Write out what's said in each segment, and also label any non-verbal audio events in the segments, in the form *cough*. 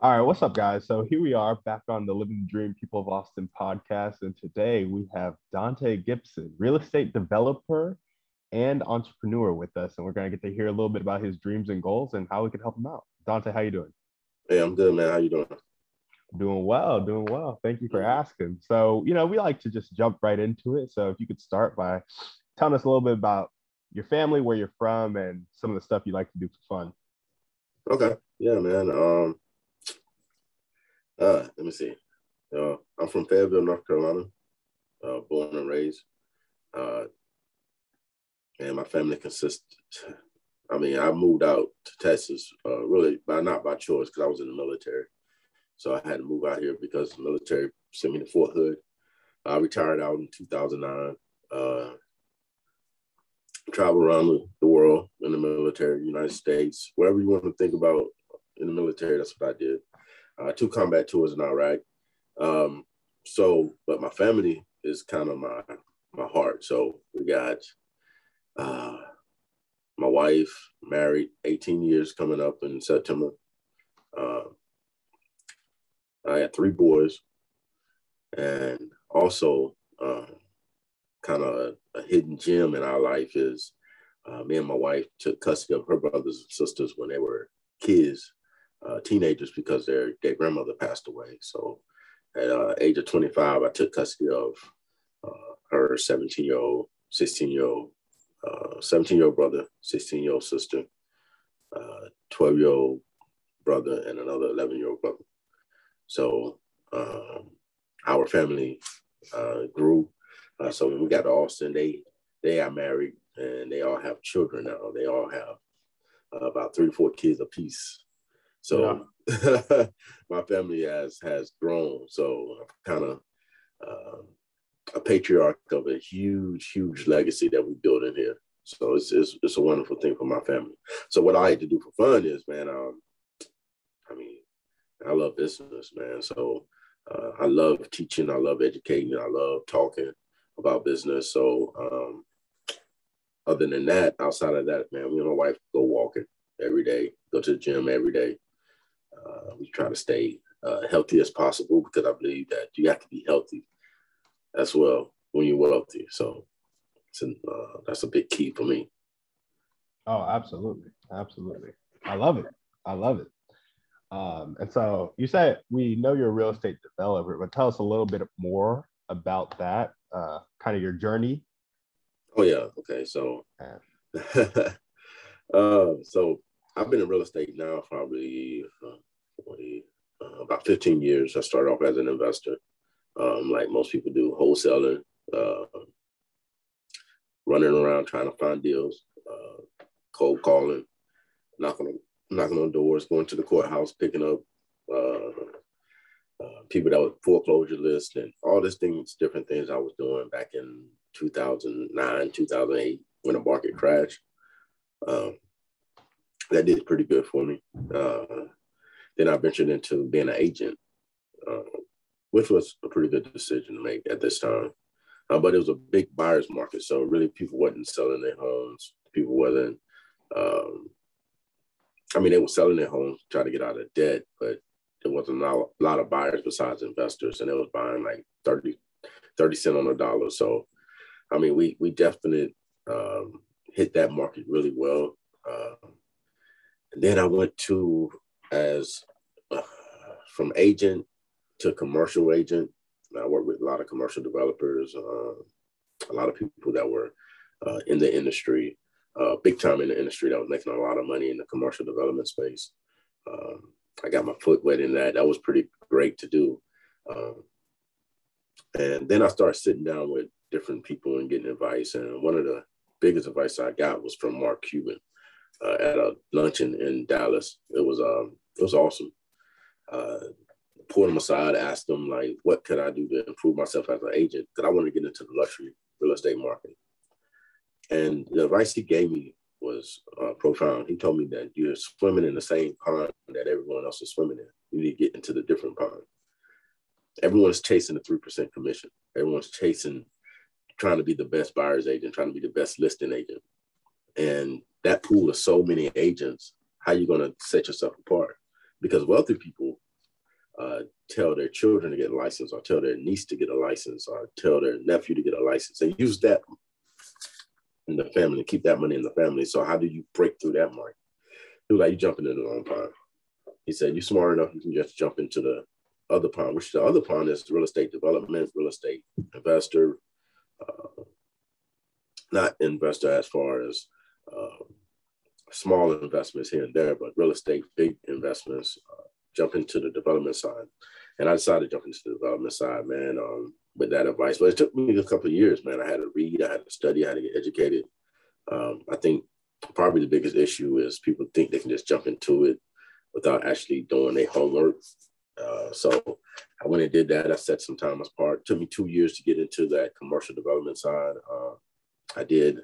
All right, what's up, guys? So here we are back on the Living Dream People of Austin podcast. And today we have Dante Gibson, real estate developer and entrepreneur with us. And we're going to get to hear a little bit about his dreams and goals and how we can help him out. Dante, how you doing? Hey, I'm good, man. How you doing? Doing well, doing well. Thank you for asking. So, you know, we like to just jump right into it. So if you could start by telling us a little bit about your family, where you're from, and some of the stuff you like to do for fun. Okay. Yeah, man. Um, uh, let me see. Uh, I'm from Fayetteville, North Carolina, uh, born and raised. Uh, and my family consists. I mean, I moved out to Texas uh, really by not by choice because I was in the military. So I had to move out here because the military sent me to Fort Hood. I retired out in 2009. Uh, travel around the world in the military, United States, wherever you want to think about in the military, that's what I did uh, two combat tours in Iraq. Um, so, but my family is kind of my my heart. So we got uh, my wife married, 18 years coming up in September. Uh, I had three boys, and also uh, kind of a, a, hidden gem in our life is uh, me and my wife took custody of her brothers and sisters when they were kids uh, teenagers because their their grandmother passed away. So at uh, age of 25, I took custody of uh, her 17 year old, 16 year old, uh, 17 year old brother, 16 year old sister, uh, 12 year old brother, and another 11 year old brother. So um, our family uh, grew. so when we got to Austin, they they are married and they all have children now. They all have about three, four kids apiece. So yeah. *laughs* my family has has grown. So I'm kind of uh, a patriarch of a huge, huge legacy that we built in here. So it's, it's, it's a wonderful thing for my family. So what I like to do for fun is, man, um, I mean, I love business, man. So uh, I love teaching. I love educating. I love talking about business. So um, other than that, outside of that, man, me and my wife go walking every day, go to the gym every day. Uh, we try to stay uh, healthy as possible because I believe that you have to be healthy as well when you're wealthy. So uh, that's a big key for me. Oh, absolutely, absolutely. I love it. I love it. Um, and so you said we know you're a real estate developer, but tell us a little bit more about that, uh, kind of your journey. Oh yeah. Okay. So, *laughs* uh, so I've been in real estate now probably uh, 20, uh, about 15 years. I started off as an investor, um, like most people do, wholesaling, uh, running around trying to find deals, uh, cold calling, knocking on, knocking on doors, going to the courthouse, picking up uh, uh, people that were foreclosure list and all these things, different things I was doing back in 2009, 2008 when the market crashed. Um, that did pretty good for me. Uh, then I ventured into being an agent, uh, which was a pretty good decision to make at this time. Uh, but it was a big buyer's market, so really people wasn't selling their homes. People wasn't. Um, I mean, they were selling their homes, trying to get out of debt, but there wasn't a lot of buyers besides investors, and they was buying like 30, 30 cent on a dollar. So, I mean, we we definitely um, hit that market really well. Uh, and then I went to as uh, from agent to commercial agent. I worked with a lot of commercial developers, uh, a lot of people that were uh, in the industry, uh, big time in the industry that was making a lot of money in the commercial development space. Um, I got my foot wet in that. That was pretty great to do. Um, and then I started sitting down with different people and getting advice. And one of the biggest advice I got was from Mark Cuban. Uh, at a luncheon in Dallas. It was um, it was awesome. Uh, pulled him aside, asked him like, what could I do to improve myself as an agent? Because I wanted to get into the luxury real estate market. And the advice he gave me was uh, profound. He told me that you're swimming in the same pond that everyone else is swimming in. You need to get into the different pond. Everyone's chasing the 3% commission. Everyone's chasing, trying to be the best buyer's agent, trying to be the best listing agent. And that pool of so many agents, how you going to set yourself apart? Because wealthy people uh, tell their children to get a license or tell their niece to get a license or tell their nephew to get a license and use that in the family, keep that money in the family. So how do you break through that market? He was like, you jumping in the wrong pond. He said, you're smart enough, you can just jump into the other pond, which the other pond is real estate development, real estate investor, uh, not investor as far as uh, small investments here and there, but real estate, big investments, uh, jump into the development side. And I decided to jump into the development side, man, um, with that advice. But it took me a couple of years, man. I had to read, I had to study, I had to get educated. Um, I think probably the biggest issue is people think they can just jump into it without actually doing their homework. Uh, so I went and did that. I set some time apart. It took me two years to get into that commercial development side. Uh, I did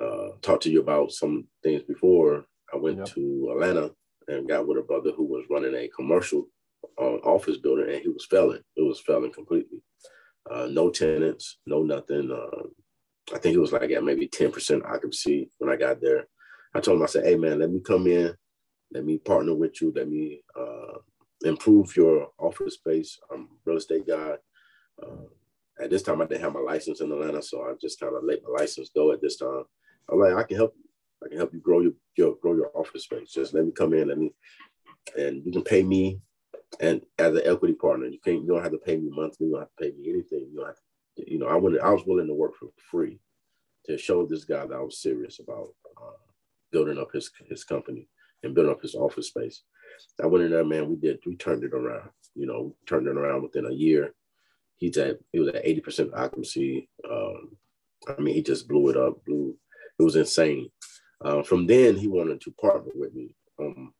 uh, talk to you about some things before. I went yep. to Atlanta and got with a brother who was running a commercial uh, office building, and he was failing. It was failing completely. Uh, no tenants, no nothing. Uh, I think it was like at maybe 10% occupancy when I got there. I told him, I said, hey, man, let me come in. Let me partner with you. Let me uh, improve your office space. I'm a real estate guy. Uh, at this time, I didn't have my license in Atlanta, so I just kind of let my license go at this time. I'm like, I can help you. I can help you grow your, your grow your office space. Just let me come in, let me, and you can pay me, and as an equity partner, you can't you don't have to pay me monthly. You don't have to pay me anything. You don't have to, you know, I wanted I was willing to work for free to show this guy that I was serious about uh, building up his his company and building up his office space. I went in there, man. We did we turned it around. You know, turned it around within a year. He's at he was at eighty percent occupancy. Um, I mean, he just blew it up. Blew it was insane. Uh, from then, he wanted to partner with me on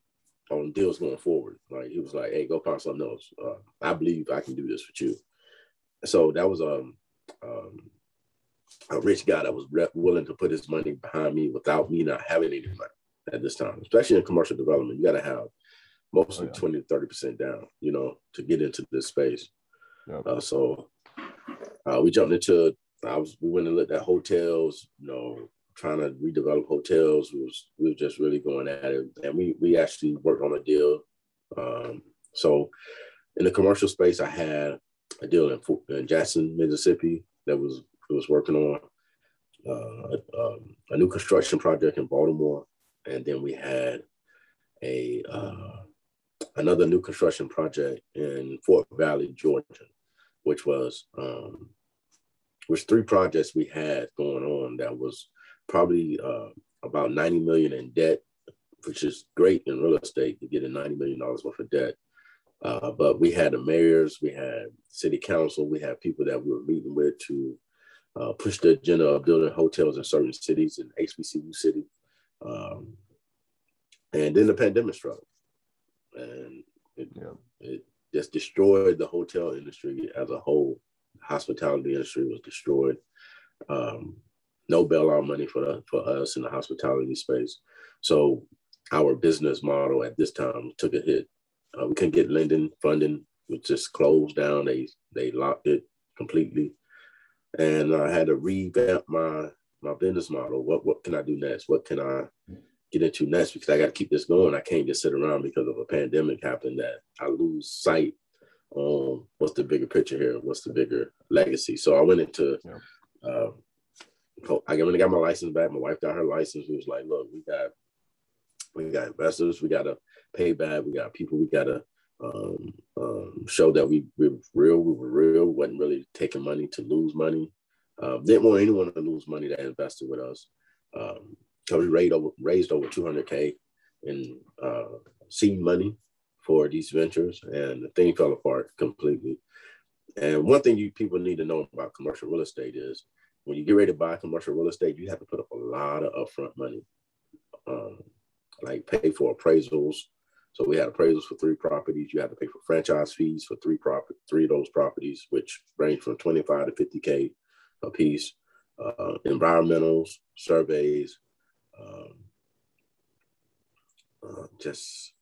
on deals going forward. Like he was like, "Hey, go find something else. Uh, I believe I can do this with you." So that was um, um a rich guy that was willing to put his money behind me without me not having any money at this time. Especially in commercial development, you got to have mostly oh, yeah. 20 to 30 percent down, you know, to get into this space. Uh, so uh, we jumped into. I was we went and looked at hotels, you know, trying to redevelop hotels. We was we were just really going at it, and we we actually worked on a deal. Um, so in the commercial space, I had a deal in, in Jackson, Mississippi, that was was working on uh, um, a new construction project in Baltimore, and then we had a uh, another new construction project in Fort Valley, Georgia, which was um, which three projects we had going on that was probably uh, about 90 million in debt, which is great in real estate to get a 90 million dollars worth of debt. Uh, but we had the mayors, we had city council, we had people that we were meeting with to uh, push the agenda of building hotels in certain cities in HBCU city. Um, and then the pandemic struck, and it, yeah. it just destroyed the hotel industry as a whole. Hospitality industry was destroyed. Um, no bailout money for the, for us in the hospitality space. So our business model at this time took a hit. Uh, we couldn't get lending funding, which just closed down. They they locked it completely, and I had to revamp my my business model. What what can I do next? What can I get into next? Because I got to keep this going. I can't just sit around because of a pandemic happening that I lose sight on what's the bigger picture here. What's the bigger legacy? So I went into yeah. uh, I when I got my license back, my wife got her license. We was like, look, we got we got investors, we gotta pay back, we got people, we gotta um, um, show that we, we were real, we were real, wasn't really taking money to lose money. Um, didn't want anyone to lose money that invested with us. Um, so we raised over raised over 200k in uh, seed money for these ventures, and the thing fell apart completely. And one thing you people need to know about commercial real estate is when you get ready to buy commercial real estate, you have to put up a lot of upfront money, um, like pay for appraisals. So we had appraisals for three properties. You had to pay for franchise fees for three profit three of those properties, which range from 25 to 50k a piece. Uh, environmentals, surveys, um, uh, just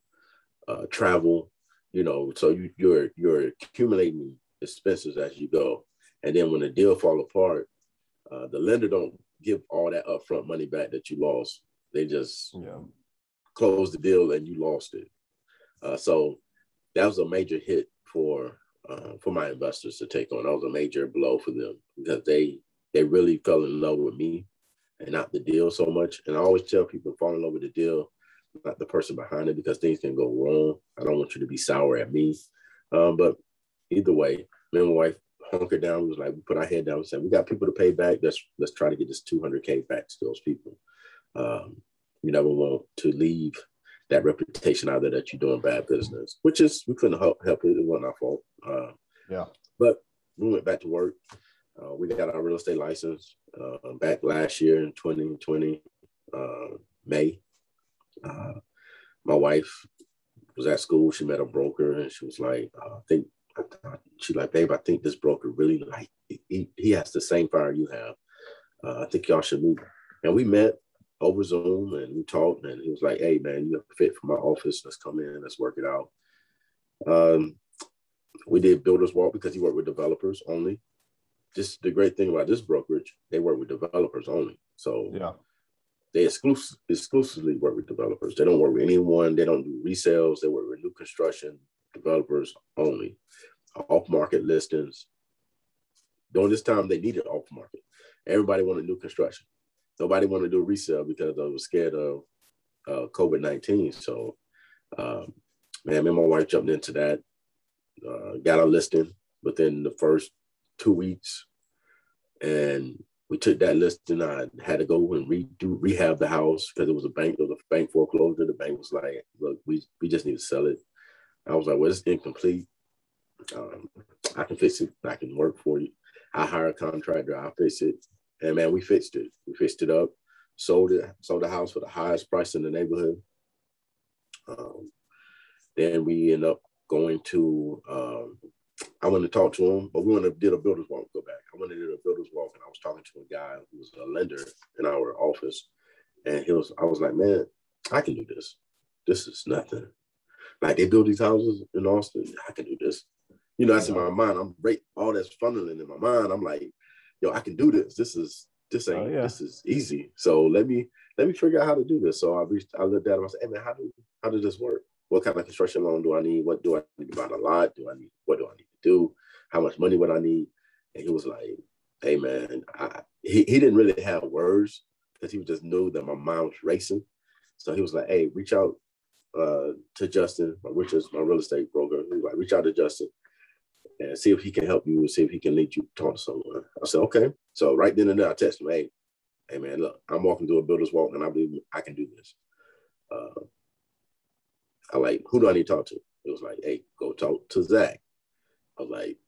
uh, travel. You know, so you, you're you're accumulating expenses as you go, and then when the deal fall apart, uh, the lender don't give all that upfront money back that you lost. They just yeah. close the deal and you lost it. Uh, so that was a major hit for uh, for my investors to take on. That was a major blow for them because they they really fell in love with me and not the deal so much. And I always tell people fall in love with the deal, not the person behind it, because things can go wrong. I don't want you to be sour at me. Um, but either way, me and my wife hunkered down. Was like, we put our head down and said, we got people to pay back. Let's let's try to get this 200k back to those people. Um, you never want to leave that reputation out there that you're doing bad business, which is we couldn't help help it. It wasn't our fault. Uh, yeah. But we went back to work. Uh, we got our real estate license uh, back last year in 2020 uh, May. Uh, my wife was at school. She met a broker, and she was like, uh, "I think she's like, babe, I think this broker really like he, he has the same fire you have. Uh, I think y'all should move. And we met over Zoom and we talked, and he was like, hey man, you have a fit for my office. Let's come in, let's work it out. Um, we did builders walk because he worked with developers only. Just the great thing about this brokerage, they work with developers only. So yeah, they exclusive, exclusively work with developers. They don't work with anyone. They don't do resales. They work with new construction, developers only, off market listings. During this time, they needed off market. Everybody wanted new construction. Nobody wanted to do a resale because they was scared of uh, COVID 19. So, um, man, me and my wife jumped into that, uh, got a listing within the first two weeks. And we took that listing. I had to go and redo rehab the house because it was a bank. It was a bank foreclosure. The bank was like, "Look, we we just need to sell it." I was like, well, it's incomplete. Um, I can fix it. I can work for you. I hire a contractor. I'll fix it. And man, we fixed it. We fixed it up, sold it, sold the house for the highest price in the neighborhood. Um, then we end up going to, um, I went to talk to him, but we went to did a builder's walk, go back. I went to did a builder's walk and I was talking to a guy who was a lender in our office. And he was, I was like, man, I can do this. This is nothing. Like they build these houses in Austin. I can do this. You know, that's in my mind. I'm right, all that's funneling in my mind. I'm like, yo, I can do this. This is this ain't oh, yeah. this is easy. So let me let me figure out how to do this. So I reached, I looked at him. I said, hey man, how do how does this work? What kind of construction loan do I need? What do I need to buy a lot? Do I need what do I need to do? How much money would I need? And he was like, hey man, I, he, he didn't really have words because he just knew that my mind was racing. So he was like, hey, reach out uh, to Justin, which is my real estate broker. Like, reach out to Justin and see if he can help you and see if he can lead you talk to someone. I said, okay. So right then and there, I texted him, hey, hey man, look, I'm walking through a builder's walk and I believe I can do this. Uh, I like, who do I need to talk to? It was like, hey, go talk to Zach. I was like,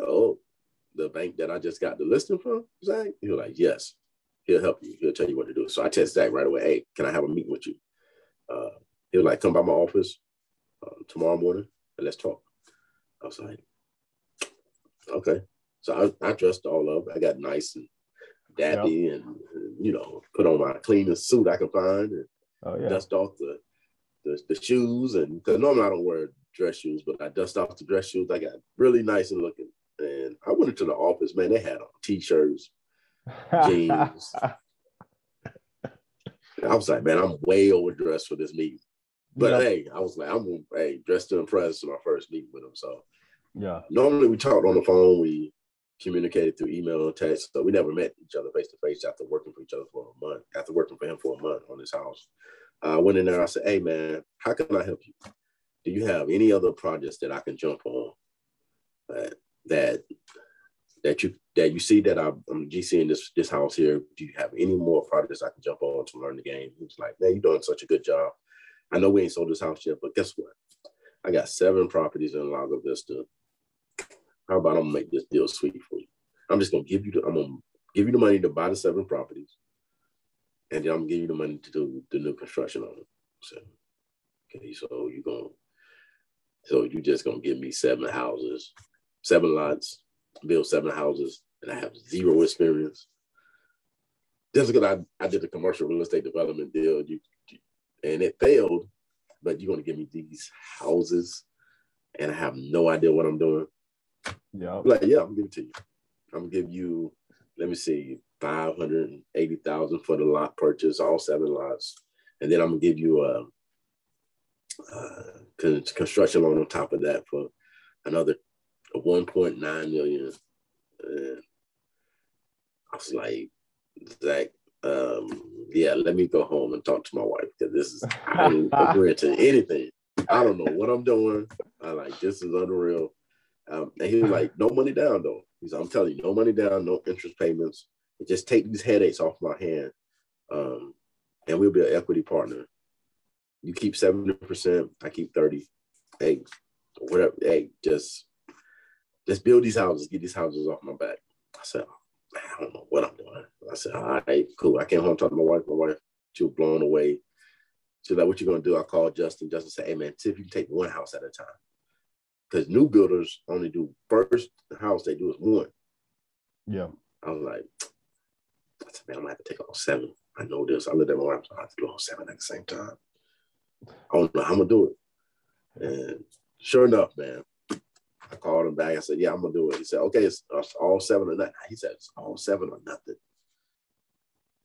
oh, the bank that I just got the listing from, Zach? He was like, yes, he'll help you. He'll tell you what to do. So I text Zach right away, hey, can I have a meeting with you? Uh, he was like, come by my office uh, tomorrow morning and let's talk. I was like, okay. So I, I dressed all up. I got nice and dappy and, and, you know, put on my cleanest suit I can find and oh, yeah. dust off the, the, the shoes. And because normally I don't wear dress shoes, but I dust off the dress shoes. I got really nice and looking. And I went into the office, man, they had on t-shirts, jeans. *laughs* I was like, man, I'm way overdressed for this meeting. But yeah. hey, I was like, I'm hey, dressed to impress in my first meeting with him. So yeah. Normally we talked on the phone, we communicated through email and text. So we never met each other face to face after working for each other for a month, after working for him for a month on his house. I went in there, I said, Hey man, how can I help you? Do you have any other projects that I can jump on uh, that that you that you see that I'm, I'm GC in this this house here? Do you have any more projects I can jump on to learn the game? He was like, Man, you're doing such a good job. I know we ain't sold this house yet, but guess what? I got seven properties in Lago Vista. How about I'm gonna make this deal sweet for you? I'm just gonna give you the I'm gonna give you the money to buy the seven properties. and then I'm gonna give you the money to do the new construction on it. So, okay, so you gonna, so you just gonna give me seven houses, seven lots, build seven houses, and I have zero experience. Just because I, I did a commercial real estate development deal, you, and it failed, but you're gonna give me these houses, and I have no idea what I'm doing. Yeah. Like, yeah, I'm gonna give it to you. I'm gonna give you, let me see, 580,000 for the lot purchase, all seven lots. And then I'm gonna give you a, a construction loan on top of that for another 1.9 million. And I was like, Zach, um, yeah, let me go home and talk to my wife because this is I ain't agreeing *laughs* to anything. I don't know what I'm doing. I like this is unreal. Um, and he was like, no money down though. He's I'm telling you, no money down, no interest payments. Just take these headaches off my hand. Um, and we'll be an equity partner. You keep 70%, I keep 30. Hey, whatever. Hey, just just build these houses, get these houses off my back. I said, I don't know what I'm doing. I said, all right, cool. I came home talking to my wife. My wife, she was blown away. She's like, what you gonna do? I called Justin. Justin said, hey man, see if you can take one house at a time. Because new builders only do first house they do is one. Yeah. I was like, I said, man, I'm gonna have to take all seven. I know this. I looked at my wife, I have to do all seven at the same time. I don't know how I'm gonna do it. And sure enough, man, I called him back. I said, Yeah, I'm gonna do it. He said, Okay, it's, it's all seven or nothing. He said, It's all seven or nothing.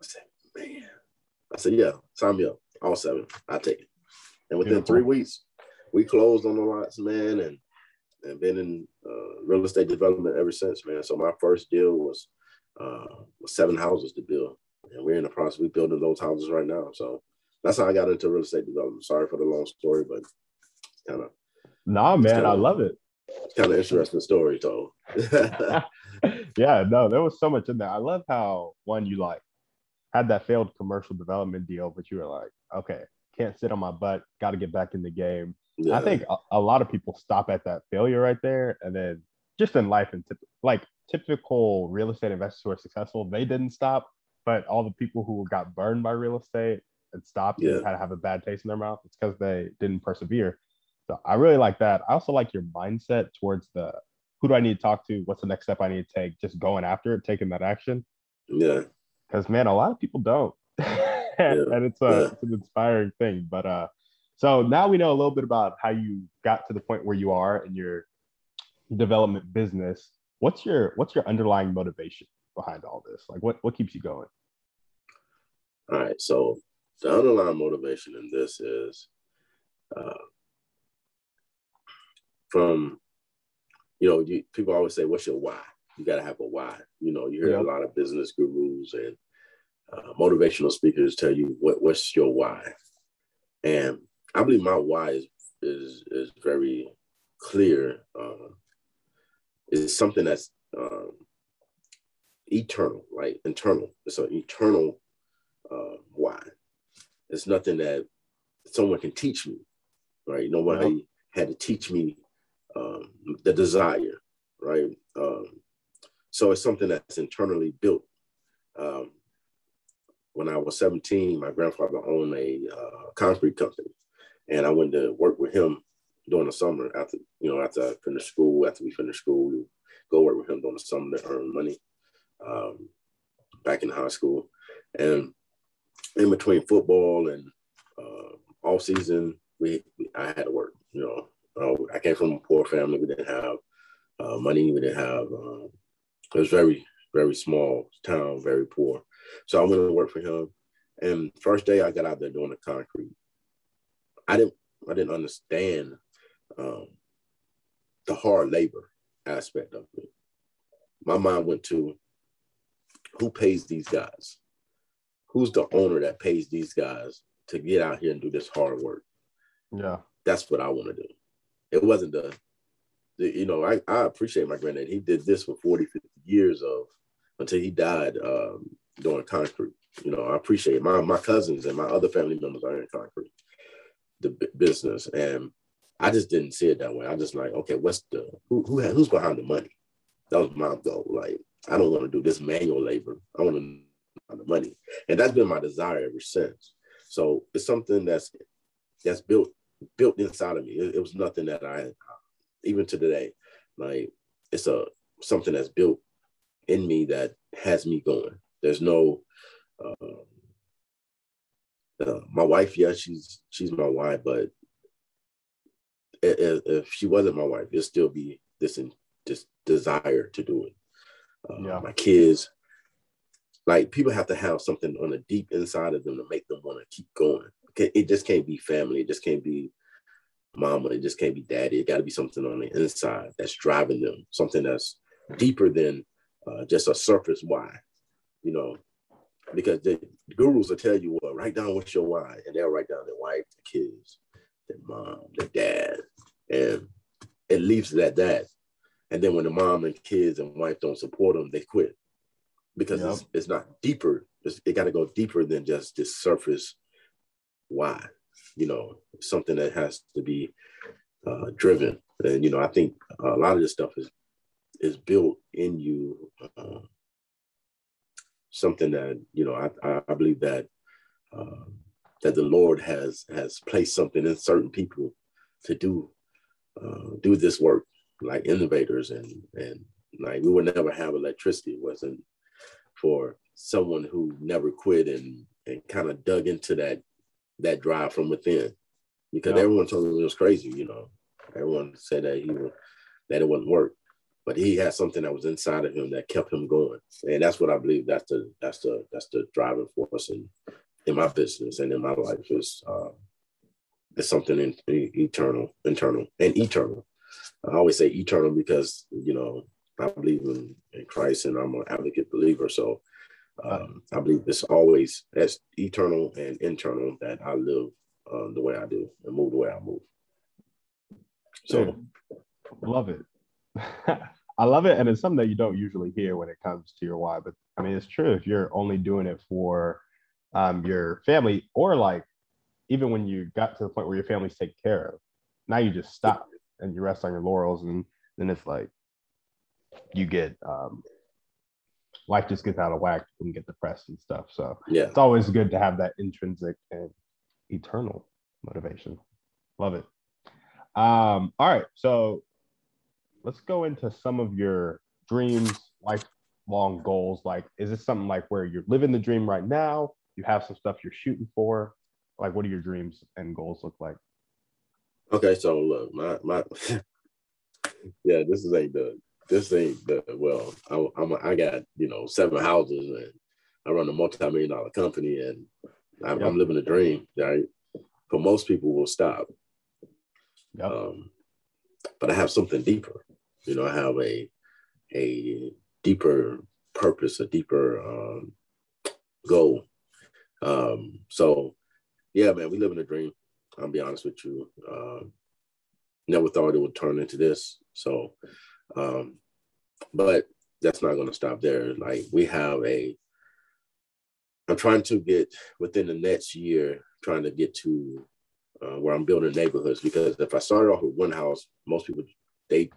I said, Man. I said, Yeah, sign me up. All seven. I take it. And within Beautiful. three weeks, we closed on the lots, man, and and been in uh, real estate development ever since, man. So my first deal was uh, seven houses to build, and we're in the process of building those houses right now. So that's how I got into real estate development. Sorry for the long story, but kind of. Nah, man, kinda, I love it. Kind of interesting story, though. *laughs* yeah, no, there was so much in there. I love how one you like had that failed commercial development deal, but you were like, okay, can't sit on my butt, got to get back in the game. Yeah. I think a, a, lot of people stop at that failure right there, and then just in life and like typical real estate investors who are successful, they didn't stop, but all the people who got burned by real estate and stopped yeah. and had to have a bad taste in their mouth, it's because they didn't persevere. So I really like that. I also like your mindset towards the who do I need to talk to? What's the next step I need to take? Just going after it, taking that action. Yeah. Because man, a lot of people don't. and, *laughs* yeah. and it's a yeah. it's an inspiring thing. But uh so now we know a little bit about how you got to the point where you are in your development business. What's your what's your underlying motivation behind all this? Like what what keeps you going? All right. So the underlying motivation in this is uh, from you know you, people always say what's your why? You got to have a why. You know you hear yep. a lot of business gurus and uh, motivational speakers tell you what, what's your why? And i believe my why is is is very clear uh, it's something that's um, eternal right? Internal. It's an eternal uh, why. It's nothing that someone can teach me right? Nobody yep. had to teach me um, the desire, right? Um, so it's something that's internally built. Um, when I was 17, my grandfather owned a uh, concrete company, and I went to work with him during the summer after you know after I finished school. After we finished school, we go work with him during the summer to earn money. Um, back in high school, and in between football and uh, all season, we, we I had to work. You know, uh, I came from a poor family. We didn't have uh, money. We didn't have. Um, it was very very small town, very poor. So I went to work for him. And first day I got out there doing the concrete, I didn't I didn't understand um, the hard labor aspect of it. My mind went to who pays these guys? Who's the owner that pays these guys to get out here and do this hard work? Yeah. That's what I want to do it wasn't the, the you know, I, I appreciate my granddad. He did this for 40, 50 years of until he died um, doing concrete. You know, I appreciate my my cousins and my other family members are in concrete, the b- business, and I just didn't see it that way. I just like, okay, what's the who who who's behind the money? That was my goal. Like, I don't want to do this manual labor. I want to of money. And that's been my desire ever since. So it's something that's that's built built inside of me. It, it was nothing that I even to today, like it's a something that's built in me that has me going. There's no uh, uh, my wife, yeah, she's she's my wife, but if, if she wasn't my wife, it'd still be this in, this desire to do it. Uh, yeah. My kids, like people have to have something on the deep inside of them to make them want to keep going. It just can't be family. It just can't be mama. It just can't be daddy. It got to be something on the inside that's driving them. Something that's deeper than uh, just a surface why. You know, because the gurus will tell you, well, write down what's your why, and they'll write down their wife, the kids, their mom, their dad, and it leaves it at that. And then when the mom and kids and wife don't support them, they quit because yep. it's, it's not deeper. It's, it got to go deeper than just this surface why. You know, something that has to be uh, driven. And you know, I think a lot of this stuff is is built in you. Uh, something that you know I, I believe that uh, that the Lord has has placed something in certain people to do uh, do this work like innovators and and like we would never have electricity it wasn't for someone who never quit and and kind of dug into that that drive from within. Because yeah. everyone told me it was crazy you know. Everyone said that he would that it wouldn't work. But he had something that was inside of him that kept him going. And that's what i believe that's the that's the that's the driving force in in my business and in my life is uh is something in, in, eternal internal and eternal. I always say eternal because you know i believe in, in christ and i'm an advocate believer. So um, i believe it's always as eternal and internal that i live uh, the way i do and move the way i move. So love it. *laughs* I love it, and it's something that you don't usually hear when it comes to your why. But I mean, it's true. If you're only doing it for um, your family, or like even when you got to the point where your family's taken care of, now you just stop and you rest on your laurels, and then it's like you get um, life just gets out of whack and get depressed and stuff. So yeah, it's always good to have that intrinsic and eternal motivation. Love it. Um, all right, so let's go into some of your dreams, lifelong goals. Like, is this something like where you're living the dream right now? You have some stuff you're shooting for. Like, what do your dreams and goals look like? Okay, so look, my my *laughs* yeah, this is ain't the this ain't the well. I, I'm a, I got you know seven houses and I run a multi-million dollar company and I'm. I'm living a dream. Right, but most people will stop. Um, but I have something deeper. You know, I have a a deeper purpose, a deeper um, goal. Um, so, yeah, man, we live in a dream. I'll be honest with you. Um, never thought it would turn into this. So, um, but that's not going to stop there. Like we have a, I'm trying to get within the next year, trying to get to uh, where I'm building neighborhoods because if I started off with one house, most people they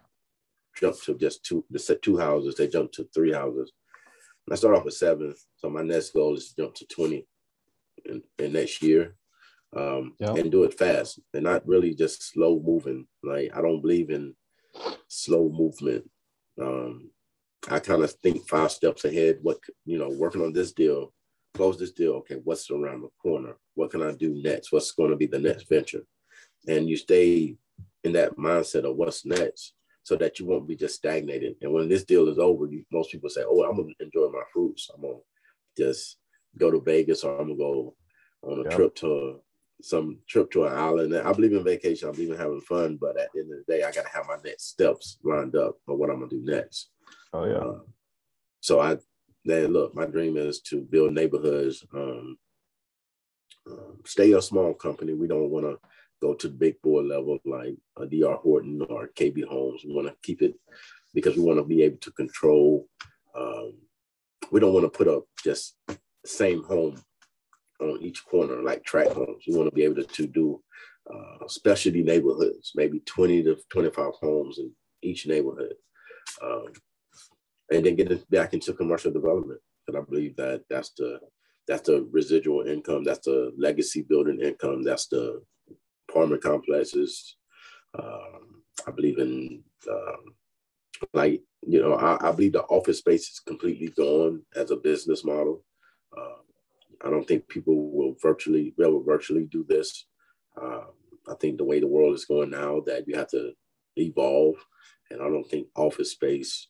jump to just two the set two houses, they jump to three houses. I start off with seven, so my next goal is to jump to 20 in, in next year. Um, yep. and do it fast and not really just slow moving. Like I don't believe in slow movement. Um, I kind of think five steps ahead. What you know, working on this deal, close this deal. Okay, what's around the corner? What can I do next? What's going to be the next venture? And you stay in that mindset of what's next so that you won't be just stagnated. And when this deal is over, you, most people say, oh, I'm going to enjoy my fruits. I'm going to just go to Vegas or I'm going to go on a yep. trip to some trip to an island. I believe in vacation. I believe in having fun. But at the end of the day, I got to have my next steps lined up for what I'm going to do next. Oh, yeah. Uh, so I, then look, my dream is to build neighborhoods, um, um, stay a small company. We don't want to go to the big boy level like a DR Horton or KB Homes. We want to keep it because we want to be able to control. Um, we don't want to put up just same home on each corner like tract homes. We want to be able to, to do uh, specialty neighborhoods, maybe 20 to 25 homes in each neighborhood. Um, and then get back into commercial development and I believe that that's the that's the residual income, that's the legacy building income, that's the apartment complexes. Um, I believe in um, like you know I, I, believe the office space is completely gone as a business model. Uh, I don't think people will virtually be able to virtually do this. Um, I think the way the world is going now, that you have to evolve, and I don't think office space,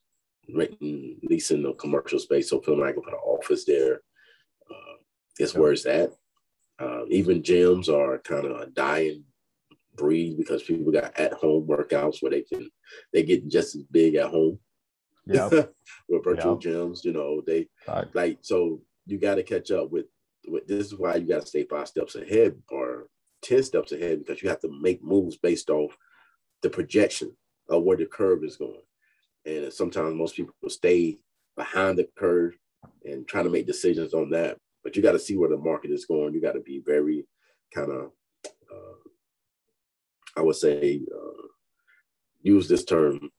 renting, leasing the commercial space, so feeling like I can put an office there, uh, is where it's at. Uh, even gyms are kind of a dying breed because people got at home workouts where they can they get just as big at home. Yeah. *laughs* with virtual yep. gyms, you know, they right. like so you got to catch up with this is why you got to stay five steps ahead or 10 steps ahead because you have to make moves based off the projection of where the curve is going. And sometimes most people stay behind the curve and trying to make decisions on that. But you got to see where the market is going. You got to be very kind of uh, I would say, uh, use this term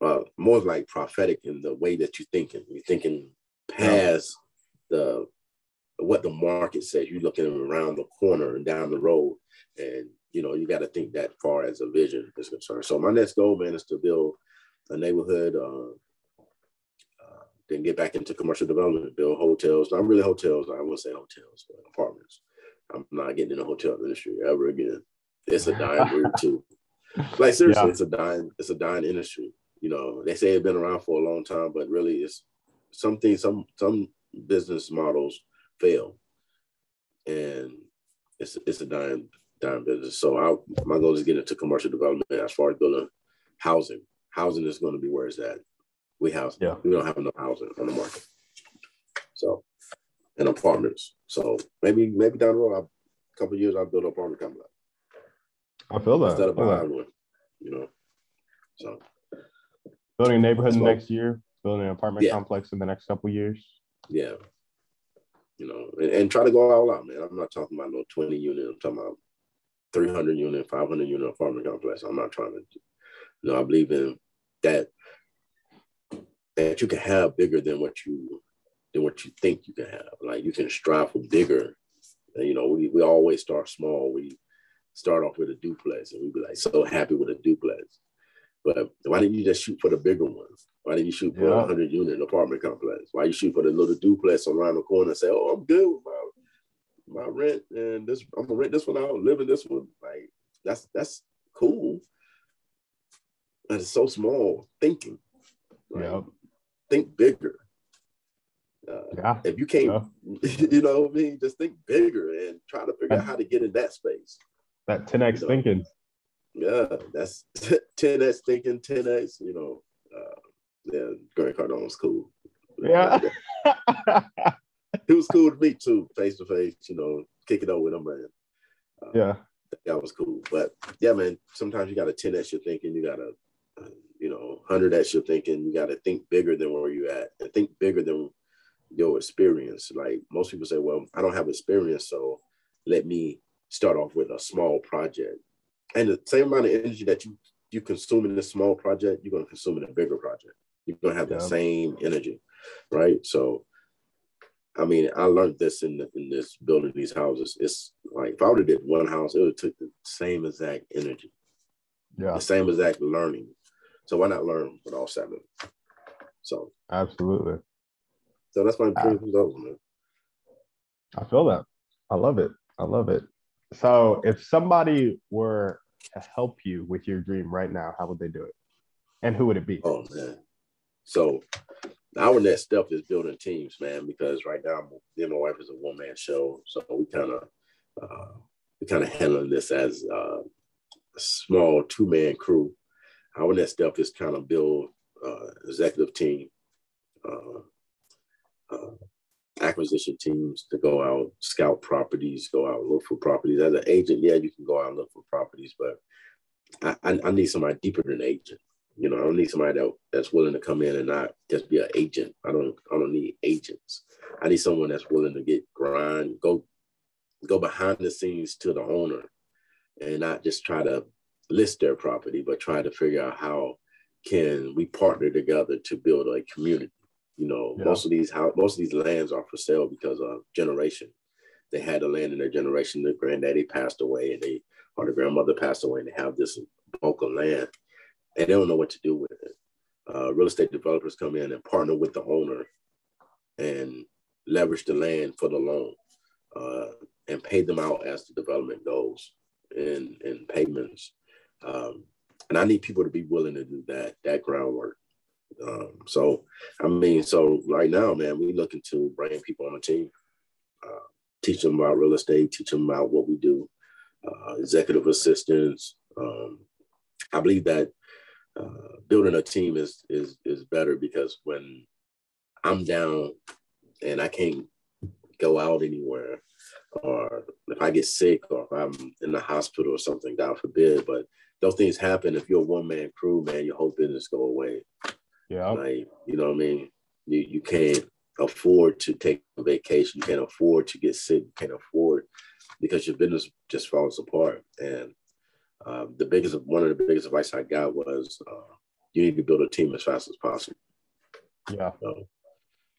uh, more like prophetic in the way that you're thinking. You're thinking past the what the market says. You're looking around the corner and down the road, and you know you got to think that far as a vision is concerned. So my next goal, man, is to build a neighborhood. Uh, uh, then get back into commercial development, build hotels. Not really hotels. I wouldn't say hotels, but apartments. I'm not getting in the hotel industry ever again it's a dying *laughs* breed too. Like seriously, yeah. it's a dying, it's a dying industry. You know, they say it's been around for a long time, but really it's something, some some business models fail. And it's it's a dying dying business. So I my goal is get into commercial development as far as building housing. Housing is going to be where it's at. We house yeah. we don't have enough housing on the market. So and apartments. So maybe maybe down the road, a couple years, I'll build an apartment complex. I feel that. Instead of buying one, you know. So building a neighborhood the next year, building an apartment yeah. complex in the next couple years. Yeah. You know, and, and, try to go all out, man. I'm not talking about no 20 unit. I'm talking about 300 unit, 500 unit apartment complex. I'm not trying to, you know, I believe in that that you can have bigger than what you than what you think you can have. Like you can strive for bigger. And, you know, we, we always start small. We start off with a duplex and we'd be like so happy with a duplex. But why didn't you just shoot for the bigger ones? Why didn't you shoot for yeah. a hundred unit apartment complex? Why you shoot for the little duplex around the corner and say, "Oh, I'm good with my my rent and this. I'm gonna rent this one out, live in this one." Like that's that's cool. But it's so small thinking. yeah. Think bigger. Uh, yeah. If you can't, yeah. *laughs* you know what I mean, just think bigger and try to figure out how to get in that space. That 10x you know, thinking. Yeah, that's *laughs* 10x thinking, 10x, you know. Uh, yeah, Grant Cardone was cool. Yeah. *laughs* he was cool to meet too, face to face, you know, kick it up with him, man. Uh, yeah. That was cool. But yeah, man, sometimes you got to 10x your thinking. You got to, uh, you know, 100x your thinking. You got to think bigger than where you at and think bigger than your experience. Like most people say, well, I don't have experience, so let me start off with a small project. And the same amount of energy that you you consume in a small project, you're going to consume in a bigger project. You're going to have yeah. the same energy, right? So, I mean, I learned this in the, in this building these houses. It's like if I would have did one house, it would took the same exact energy, yeah, the same exact learning. So why not learn with all seven? So absolutely. So that's my ah. dream man. I feel that. I love it. I love it. So if somebody were to help you with your dream right now, how would they do it? And who would it be? Oh man. So our next step is building teams, man, because right now me and my wife is a one-man show. So we kind of uh, we kind of handling this as uh, a small two-man crew. Our next step is kind of build uh, executive team, uh, uh, acquisition teams to go out, scout properties, go out look for properties. As an agent, yeah, you can go out and look for properties, but I, I, I need somebody deeper than an agent. You know, I don't need somebody that, that's willing to come in and not just be an agent. I don't I don't need agents. I need someone that's willing to get grind, go go behind the scenes to the owner and not just try to list their property, but try to figure out how can we partner together to build a community You know, Yeah. most of these how most of these lands are for sale because of generation. They had the land in their generation. The granddaddy passed away, and they or the grandmother passed away, and they have this bulk of land, and they don't know what to do with it. Uh, real estate developers come in and partner with the owner, and leverage the land for the loan, uh, and pay them out as the development goes in in payments. Um, and I need people to be willing to do that that groundwork. Um, so, I mean, so right now, man, we looking to bring people on the team, uh, teach them about real estate, teach them about what we do, uh, executive assistants. Um, I believe that uh, building a team is is is better because when I'm down and I can't go out anywhere, or if I get sick, or if I'm in the hospital or something, God forbid, but those things happen. If you're a one man crew, man, your whole business go away. Yeah. Like, you know what I mean? You you can't afford to take a vacation. You can't afford to get sick. You can't afford because your business just falls apart. And uh, the biggest one of the biggest advice I got was uh, you need to build a team as fast as possible. Yeah. So,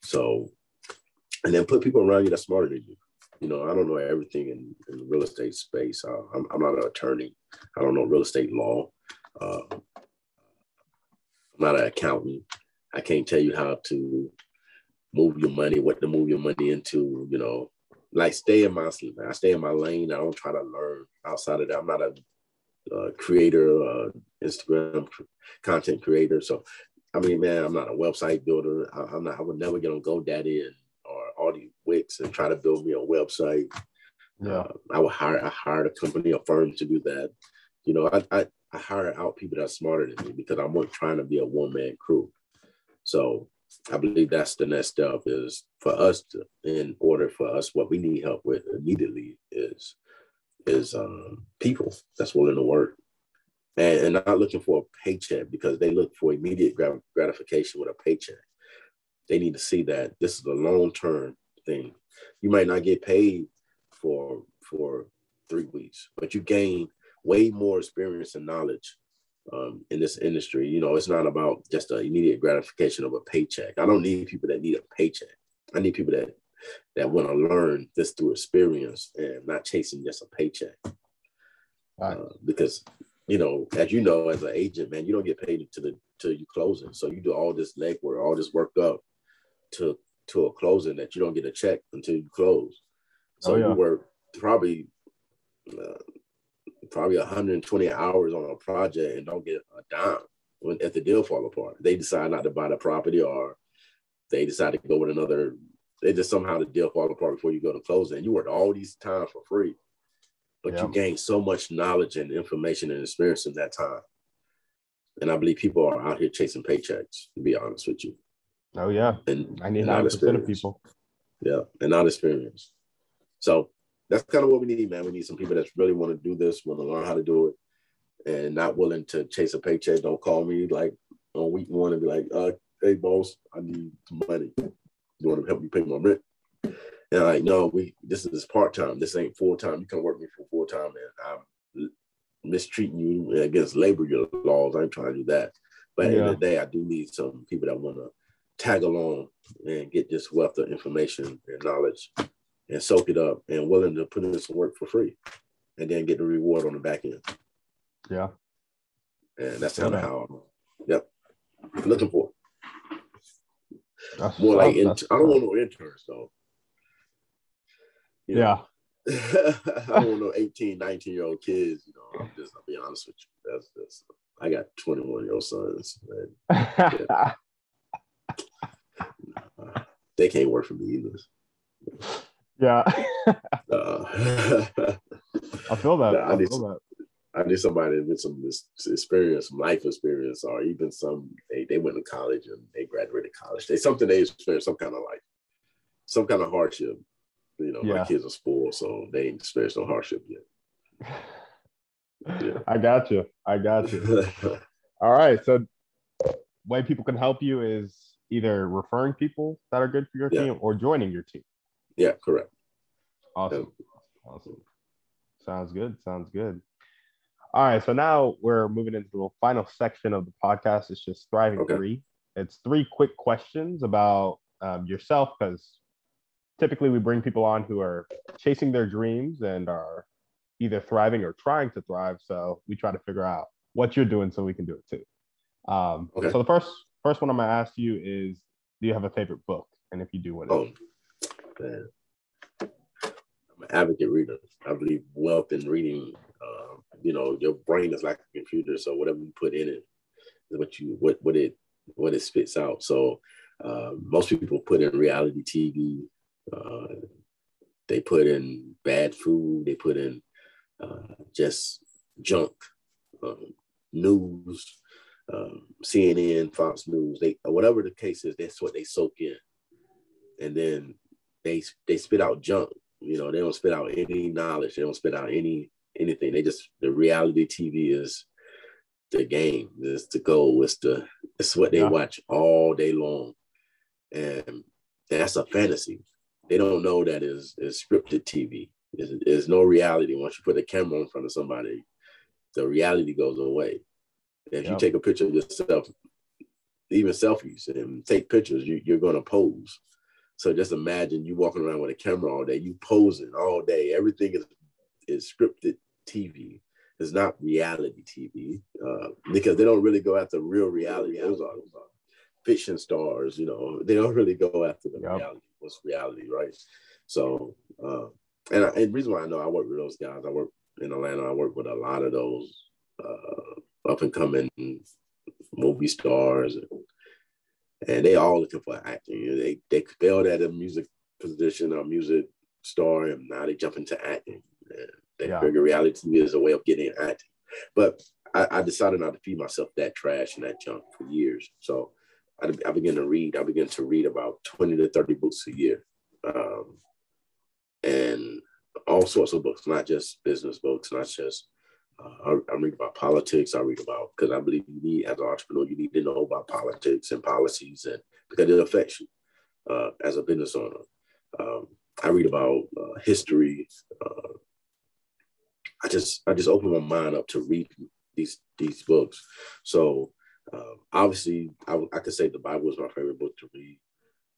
so and then put people around you that's smarter than you. You know, I don't know everything in, in the real estate space. Uh, I'm, I'm not an attorney. I don't know real estate law. Uh, I'm not an accountant. I can't tell you how to move your money, what to move your money into. You know, like stay in my I stay in my lane. I don't try to learn outside of that. I'm not a uh, creator, uh, Instagram content creator. So, I mean, man, I'm not a website builder. I, am not. I would never get on GoDaddy and or all these Wix and try to build me a website. Yeah. Uh, I would hire. I hired a company, a firm to do that. You know, I, I I hire out people that are smarter than me because I'm not trying to be a one man crew. So I believe that's the next step is for us to, in order for us, what we need help with immediately is is um, people that's willing to work and, and not looking for a paycheck because they look for immediate grat- gratification with a paycheck. They need to see that this is a long term thing. You might not get paid for for three weeks, but you gain way more experience and knowledge um, in this industry. You know, it's not about just an immediate gratification of a paycheck. I don't need people that need a paycheck. I need people that that want to learn this through experience and not chasing just a paycheck. Right. Uh, because you know, as you know, as an agent, man, you don't get paid until the till you closing. So you do all this legwork, all this work up to to a closing that you don't get a check until you close. So Oh, yeah. you work probably uh, probably 120 hours on a project and don't get a dime when if the deal fall apart. They decide not to buy the property or they decide to go with another. They just somehow the deal fall apart before you go to closing. And you work all these time for free, but Yeah. you gain so much knowledge and information and experience in that time. And I believe people are out here chasing paychecks. To be honest with you, Oh yeah. and Ninety and not nine percent of people. Yeah, and not experience. So that's kind of what we need, man. We need some people that really want to do this, want to learn how to do it, and not willing to chase a paycheck. Don't call me like on week one and be like, uh, "Hey, boss, I need some money. You want to help me pay my rent?" And I'm like, no, we this is part time. This ain't full time. You can work me for full time, and I'm mistreating you against labor laws. I ain't trying to do that. But at the end of the day, I do need some people that want to tag along and get this wealth of information and knowledge and soak it up and willing to put in some work for free and then get the reward on the back end. Yeah. And that's kind of how I'm, yep, looking for. That's More like, in, I don't want no interns though. You Yeah. *laughs* I don't want no 18, 19 year old kids. You know, I'm just, I'll be honest with you. That's, that's, I got 21 year old sons. And, uh, *laughs* they can't work for me either. yeah. *laughs* Uh, I feel that. Nah, I I need feel that. I need somebody with some experience, some life experience, or even some they, they went to college and they graduated college. They something they experienced some kind of like some kind of hardship. You know, my kids are spoiled, so they ain't experienced no hardship yet. Yeah. *laughs* I got you. I got you. *laughs* All right. So, way people can help you is either referring people that are good for your Yeah. team or joining your team. yeah, correct. Awesome. Awesome. Sounds good. Sounds good. All right. So now we're moving into the final section of the podcast. It's just thriving Okay. three. it's three quick questions about um, yourself because typically we bring people on who are chasing their dreams and are either thriving or trying to thrive. So we try to figure out what you're doing so we can do it too. Um, okay. So the first first one I'm gonna ask you is, do you have a favorite book? And if you do, what? Oh, man. I'm an advocate reader. I believe wealth in reading. Uh, you know, your brain is like a computer, so whatever you put in it is what you what what it what it spits out. So uh, most people put in reality TV. Uh, they put in bad food. They put in uh, just junk um, news, um, CNN, Fox News. They whatever the case is, that's what they soak in, and then they they spit out junk. You know, they don't spit out any knowledge. They don't spit out any anything. They just the reality TV is the game. It's the goal. It's the it's what they yeah. watch all day long, and that's a fantasy. They don't know that is is scripted TV. There's, there's no reality once you put a camera in front of somebody. The reality goes away. If you take a picture of yourself, even selfies, and take pictures, you, you're going to pose. So just imagine you walking around with a camera all day, you posing all day. Everything is is scripted TV. It's not reality TV uh, because they don't really go after real reality. Those are fiction stars, you know. They don't really go after the yep. reality. What's reality, right? So, uh, and, I, and the reason why I know I work with those guys, I work in Atlanta. I work with a lot of those uh, up and coming movie stars, and, and they all looking for acting. You know, They they failed at a music position or music star, and now they jump into acting. And they yeah. figure reality to me is a way of getting acting. But I, I, decided not to feed myself that trash and that junk for years. So I, I began to read. I began to read about twenty to thirty books a year. Um, and all sorts of books, not just business books, not just. Uh, I, I, read about politics. I read about because I believe you need, as an entrepreneur, you need to know about politics and policies, and because it affects you uh, as a business owner. Um, I read about uh, history. I just I just open my mind up to read these these books. So um, obviously, I, I could say the Bible is my favorite book to read,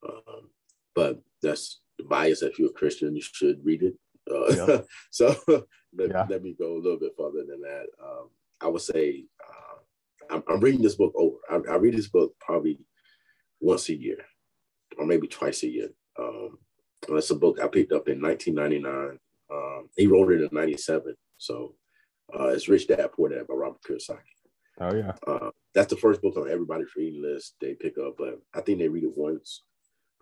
um, but that's the bias. If you're a Christian, you should read it. Uh, yeah. *laughs* so *laughs* let, yeah. let, me go a little bit further than that. Um, I would say uh, I'm, I'm, reading this book over. I, I, read this book probably once a year, or maybe twice a year. Um, it's a book I picked up in 1999. Um, he wrote it in '97, so uh, it's Rich Dad Poor Dad by Robert Kiyosaki. Oh yeah, uh, that's the first book on everybody's reading list they pick up, but I think they read it once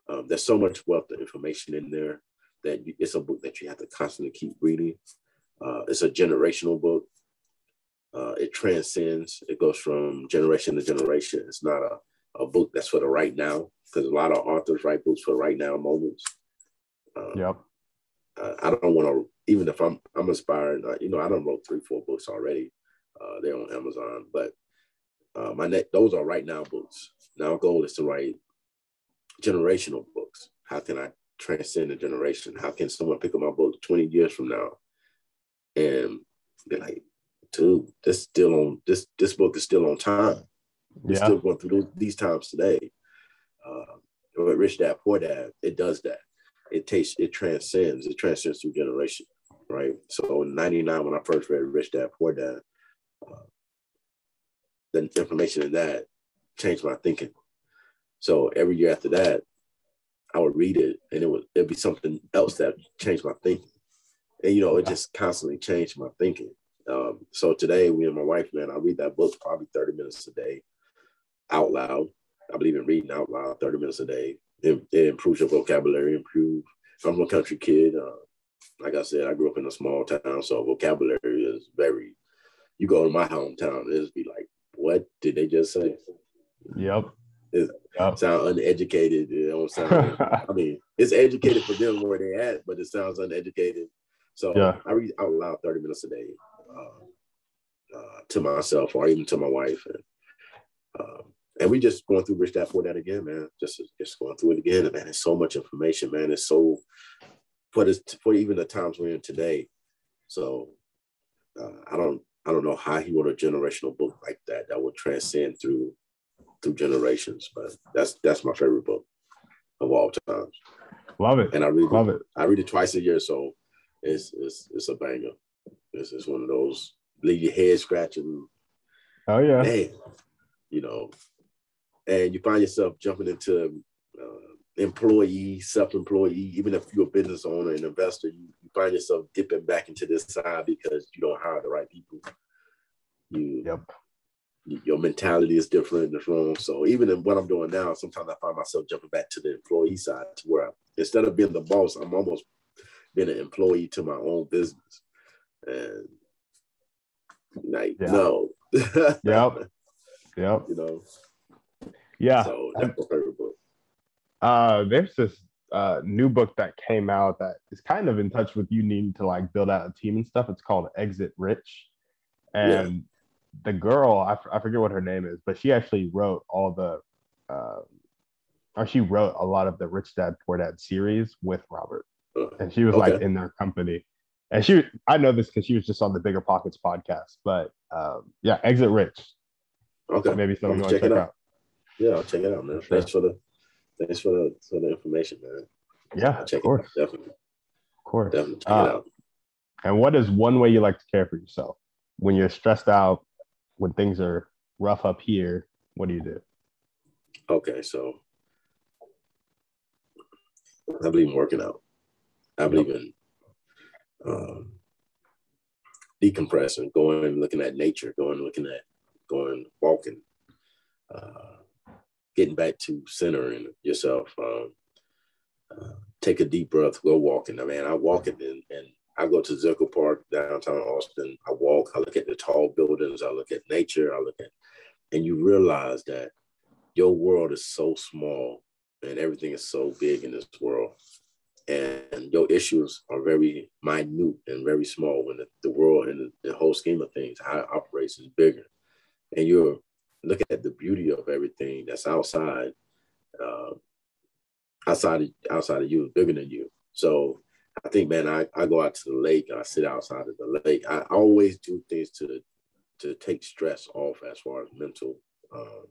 um, there's so much wealth of information in there that you, it's a book that you have to constantly keep reading. Uh, it's a generational book. Uh, it transcends. It goes from generation to generation. It's not a, a book that's for the right now because a lot of authors write books for right now moments. Um, yep. I, don't want to, even if I'm I'm inspired, you know, I don't wrote three, four books already. Uh, they're on Amazon, but uh, my net, those are right now books. Now, our goal is to write generational books. How can I transcend a generation? How can someone pick up my book 20 years from now and be like, dude, this still on this this book is still on time. It's yeah. still going through these times today. Uh, but Rich Dad Poor Dad, it does that. It takes it transcends. It transcends through generation, right? So in '99, when I first read Rich Dad Poor Dad, uh, the information in that changed my thinking. So every year after that, I would read it and it would it'd be something else that changed my thinking. And you know, it just constantly changed my thinking. Um, so today, me and my wife, man, I read that book probably 30 minutes a day out loud. I believe in reading out loud 30 minutes a day. It, it improves your vocabulary, improve. I'm a country kid. Uh, like I said, I grew up in a small town, so vocabulary is very. You go to my hometown, it'll be like, what did they just say? Yep. It yep. sound uneducated. You know, sound, I mean, it's educated for them where they at, but it sounds uneducated. So yeah. I read out loud 30 minutes a day uh, uh, to myself or even to my wife. And, uh, and we just going through Rich Dad Poor Dad again, man. Just just going through it again. And man, it's so much information, man. It's so for this for even the times we're in today. So uh, I don't I don't know how he wrote a generational book like that that would transcend through through generations. But that's that's my favorite book of all times. Love it. And I read Love it. I read it twice a year, so it's it's it's a banger. It's, it's one of those leave your head scratching. Oh yeah. Man, you know, and you find yourself jumping into uh, employee, self-employee, even if you're a business owner and investor, you, you find yourself dipping back into this side because you don't hire the right people. You, Yep. your mentality is different in the room. So even in what I'm doing now, sometimes I find myself jumping back to the employee side to where I, instead of being the boss, I'm almost being an employee to my own business. And like, Yeah. no. *laughs* Yep. Yep. You know, Yeah. so that's my favorite book. Uh, there's this uh, new book that came out that is kind of in touch with you needing to like build out a team and stuff. It's called Exit Rich, and the girl I, f- I forget what her name is, but she actually wrote all the, uh, or she wrote a lot of the Rich Dad Poor Dad series with Robert, Uh, and she was like in their company. And she, I know this because she was just on the BiggerPockets podcast. But um, yeah, Exit Rich, okay. maybe something you want to check out. out. Yeah, I'll check it out, man. Sure. Thanks for the thanks for the for the information, man. Yeah, I'll of course, it out. Definitely. of course. Definitely check Uh, it out. And what is one way you like to care for yourself when you're stressed out, when things are rough up here? What do you do? Okay, so I believe in working out. I believe in um, decompressing, going and looking at nature, going looking at going walking, uh, getting back to centering yourself. Um, uh, take a deep breath, go walking. I mean, I walk it and, and I go to Zilker Park downtown Austin. I walk, I look at the tall buildings, I look at nature, I look at, and you realize that your world is so small and everything is so big in this world. And your issues are very minute and very small when the, the world and the, the whole scheme of things, how it operates is bigger. And you're looking at the beauty of everything that's outside, uh, outside, of, outside of you, bigger than you. So I think, man, I, I go out to the lake and I sit outside of the lake. I always do things to to take stress off as far as mental um,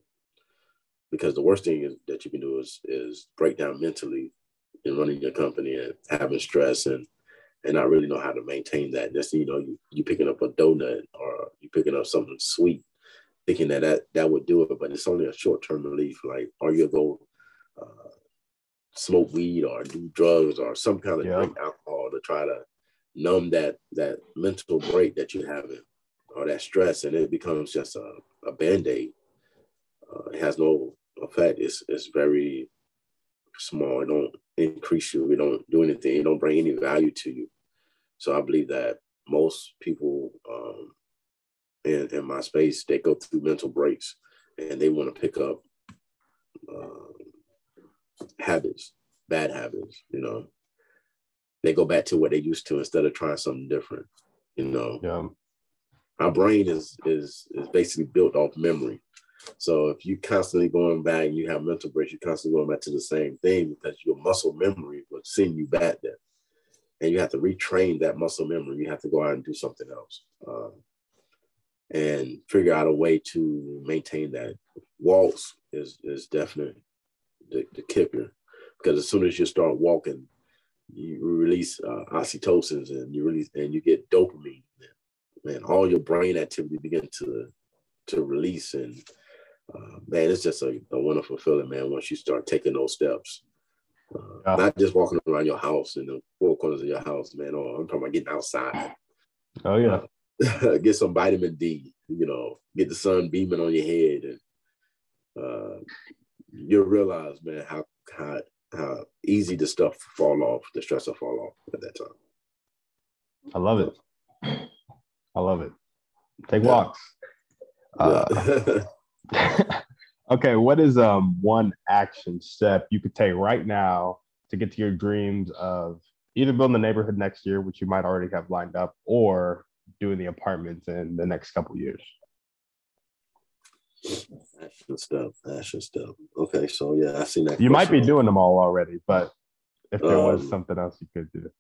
because the worst thing is that you can do is is break down mentally in running your company and having stress and and not really know how to maintain that. Just you know, you you picking up a donut or you picking up something sweet, thinking that that, that would do it, but it's only a short term relief. Like, are you go uh, smoke weed or do drugs or some kind of Yeah. drink alcohol to try to numb that that mental break that you're having or that stress, and it becomes just a, a band aid. Uh, it has no effect. It's it's very small. It don't increase you. It don't do anything. It don't bring any value to you. So I believe that most people um, in in my space they go through mental breaks and they want to pick up uh, habits, bad habits. You know, they go back to what they used to instead of trying something different. You know, Yeah. our brain is is is basically built off memory. So if you constantly going back and you have mental breaks, you're constantly going back to the same thing because your muscle memory will send you back there. And you have to retrain that muscle memory. You have to go out and do something else. Um, and figure out a way to maintain that. Walks is is definitely the, the kicker. Because as soon as you start walking, you release uh, oxytocins and you release and you get dopamine man, all your brain activity begin to to release, and uh, man, it's just a, a wonderful feeling, man. Once you start taking those steps, uh, Yeah. not just walking around your house in the four corners of your house, man. Oh, I'm talking about getting outside, Oh yeah. *laughs* get some vitamin D, you know, get the sun beaming on your head, and uh, you'll realize, man, how how how easy the stuff fall off, the stress will fall off at that time. I love it. I love it. Take Yeah. walks. Uh, *laughs* okay, what is um one action step you could take right now to get to your dreams of either building the neighborhood next year, which you might already have lined up, or doing the apartments in the next couple years? Action step, action step. Okay, so yeah, I seen that. You might be doing them all already, but if there was Um, something else you could do.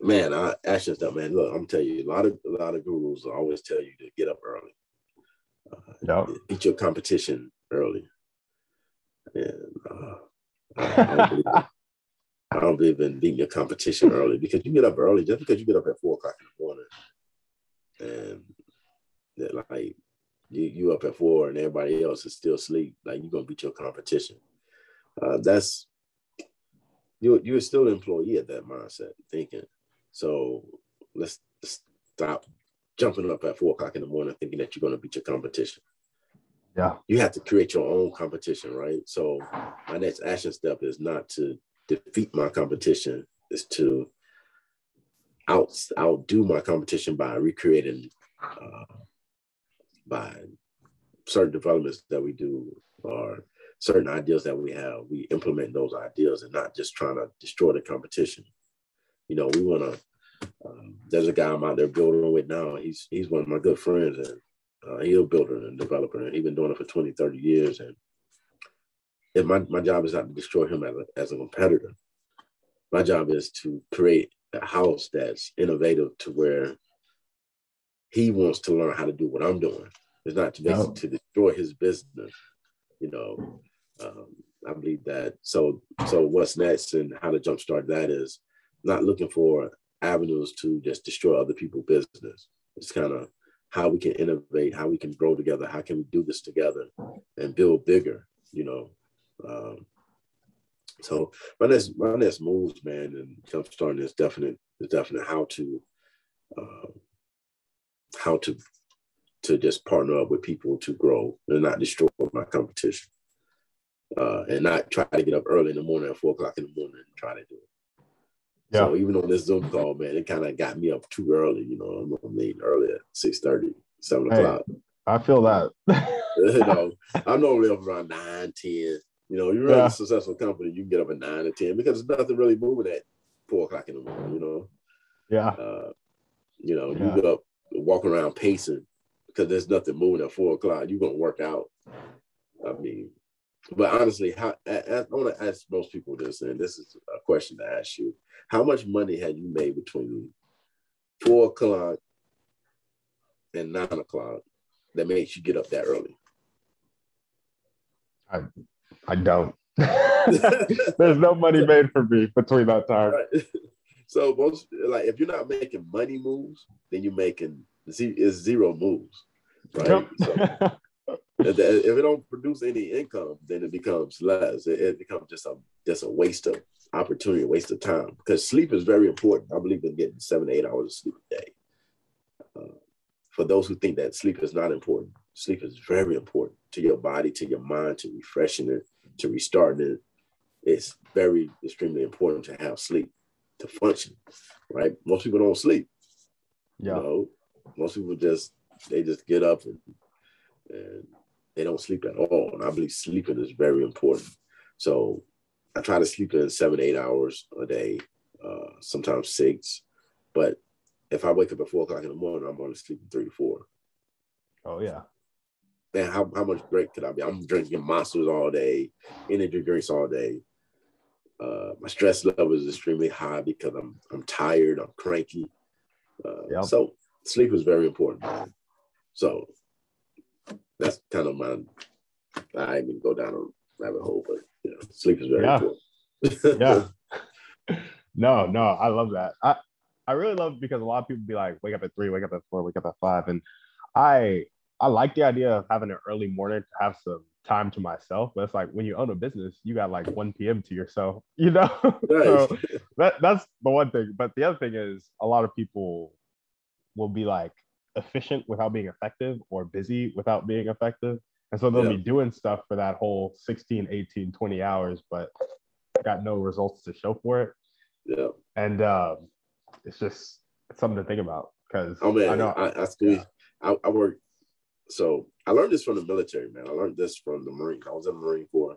Man, I, action step, man. Look, I'm telling you, a lot of a lot of gurus always tell you to get up early, uh, Yep. beat your competition early. I *laughs* don't, believe I don't believe in beating your competition early because you get up early just because you get up at four o'clock in the and that like you, you up at four and everybody else is still asleep, like you're gonna beat your competition. Uh, that's you you're still an employee at that mindset thinking. So let's stop jumping up at four o'clock in the morning thinking that you're gonna beat your competition. Yeah. You have to create your own competition, right? So my next action step is not to defeat my competition, is to out outdo my competition by recreating uh, by certain developments that we do or certain ideas that we have, we implement those ideas and not just trying to destroy the competition. You know, we want to. Um, there's a guy I'm out there building with now. He's he's one of my good friends, and uh, he's a builder and developer, and he's been doing it for 20, 30 years. And if my, my job is not to destroy him as a, as a competitor. My job is to create a house that's innovative to where he wants to learn how to do what I'm doing. It's not to basically to destroy his business. You know, um, I believe that. So, so what's next and how to jumpstart that is not looking for avenues to just destroy other people's business. It's kind of how we can innovate, how we can grow together, how can we do this together and build bigger. You know, um, so my next my next moves, man, and jumpstarting is definite is definite how to uh, how to to just partner up with people to grow and not destroy my competition. Uh, and not try to get up early in the morning at four o'clock in the morning and try to do it. Yeah. So even on this Zoom call, man, it kind of got me up too early. You know, I'm meeting early at 6 30, 7 hey, o'clock. I feel that. *laughs* you know, *laughs* I'm normally up around 9, 10. You know, you're yeah. a successful company, you can get up at 9 or 10 because there's nothing really moving at four o'clock in the morning, you know? Yeah. Uh, you know, yeah. you get up, walk around pacing because there's nothing moving at four o'clock. You're going to work out. I mean, but honestly, how I, I want to ask most people this, and this is a question to ask you: How much money had you made between four o'clock and nine o'clock that makes you get up that early? I I don't. *laughs* There's no money made for me between that time. Right. *laughs* So most like if you're not making money moves, then you're making is zero moves, right? Yep. So, *laughs* if it don't produce any income, then it becomes less. It, it, becomes just a just a waste of opportunity, waste of time. Because sleep is very important. I believe in getting seven to eight hours of sleep a day. Uh, for those who think that sleep is not important, sleep is very important to your body, to your mind, to refreshing it, to restarting it. It's very extremely important to have sleep to function, right? Most people don't sleep. Yeah. You know, most people just they just get up and, and they don't sleep at all. And I believe sleeping is very important. So I try to sleep in seven, eight hours a day, uh, sometimes six. But if I wake up at four o'clock in the morning, I'm only sleeping three to four. Oh yeah. Man, how, how much great could I be? I'm drinking monsters all day, energy drinks all day. Uh, my stress level is extremely high because I'm I'm tired, I'm cranky. Uh, yep. So sleep is very important. Man. So that's kind of my. I even go down a rabbit hole, but you know, sleep is very yeah. important. *laughs* yeah. *laughs* No, no, I love that. I I really love because a lot of people be like, wake up at three, wake up at four, wake up at five, and I I like the idea of having an early morning to have some time to myself. But it's like when you own a business, you got like 1 p.m. to yourself, *laughs* you know? Right. so that, that's the one thing. But the other thing is a lot of people will be like efficient without being effective or busy without being effective. And so they'll yeah. be doing stuff for that whole 16, 18, 20 hours, but got no results to show for it. Yeah. And um, it's just it's something to think about because oh man, I know I, I, yeah. I, I work so I learned this from the military, man. I learned this from the Marines. I was in the Marine Corps,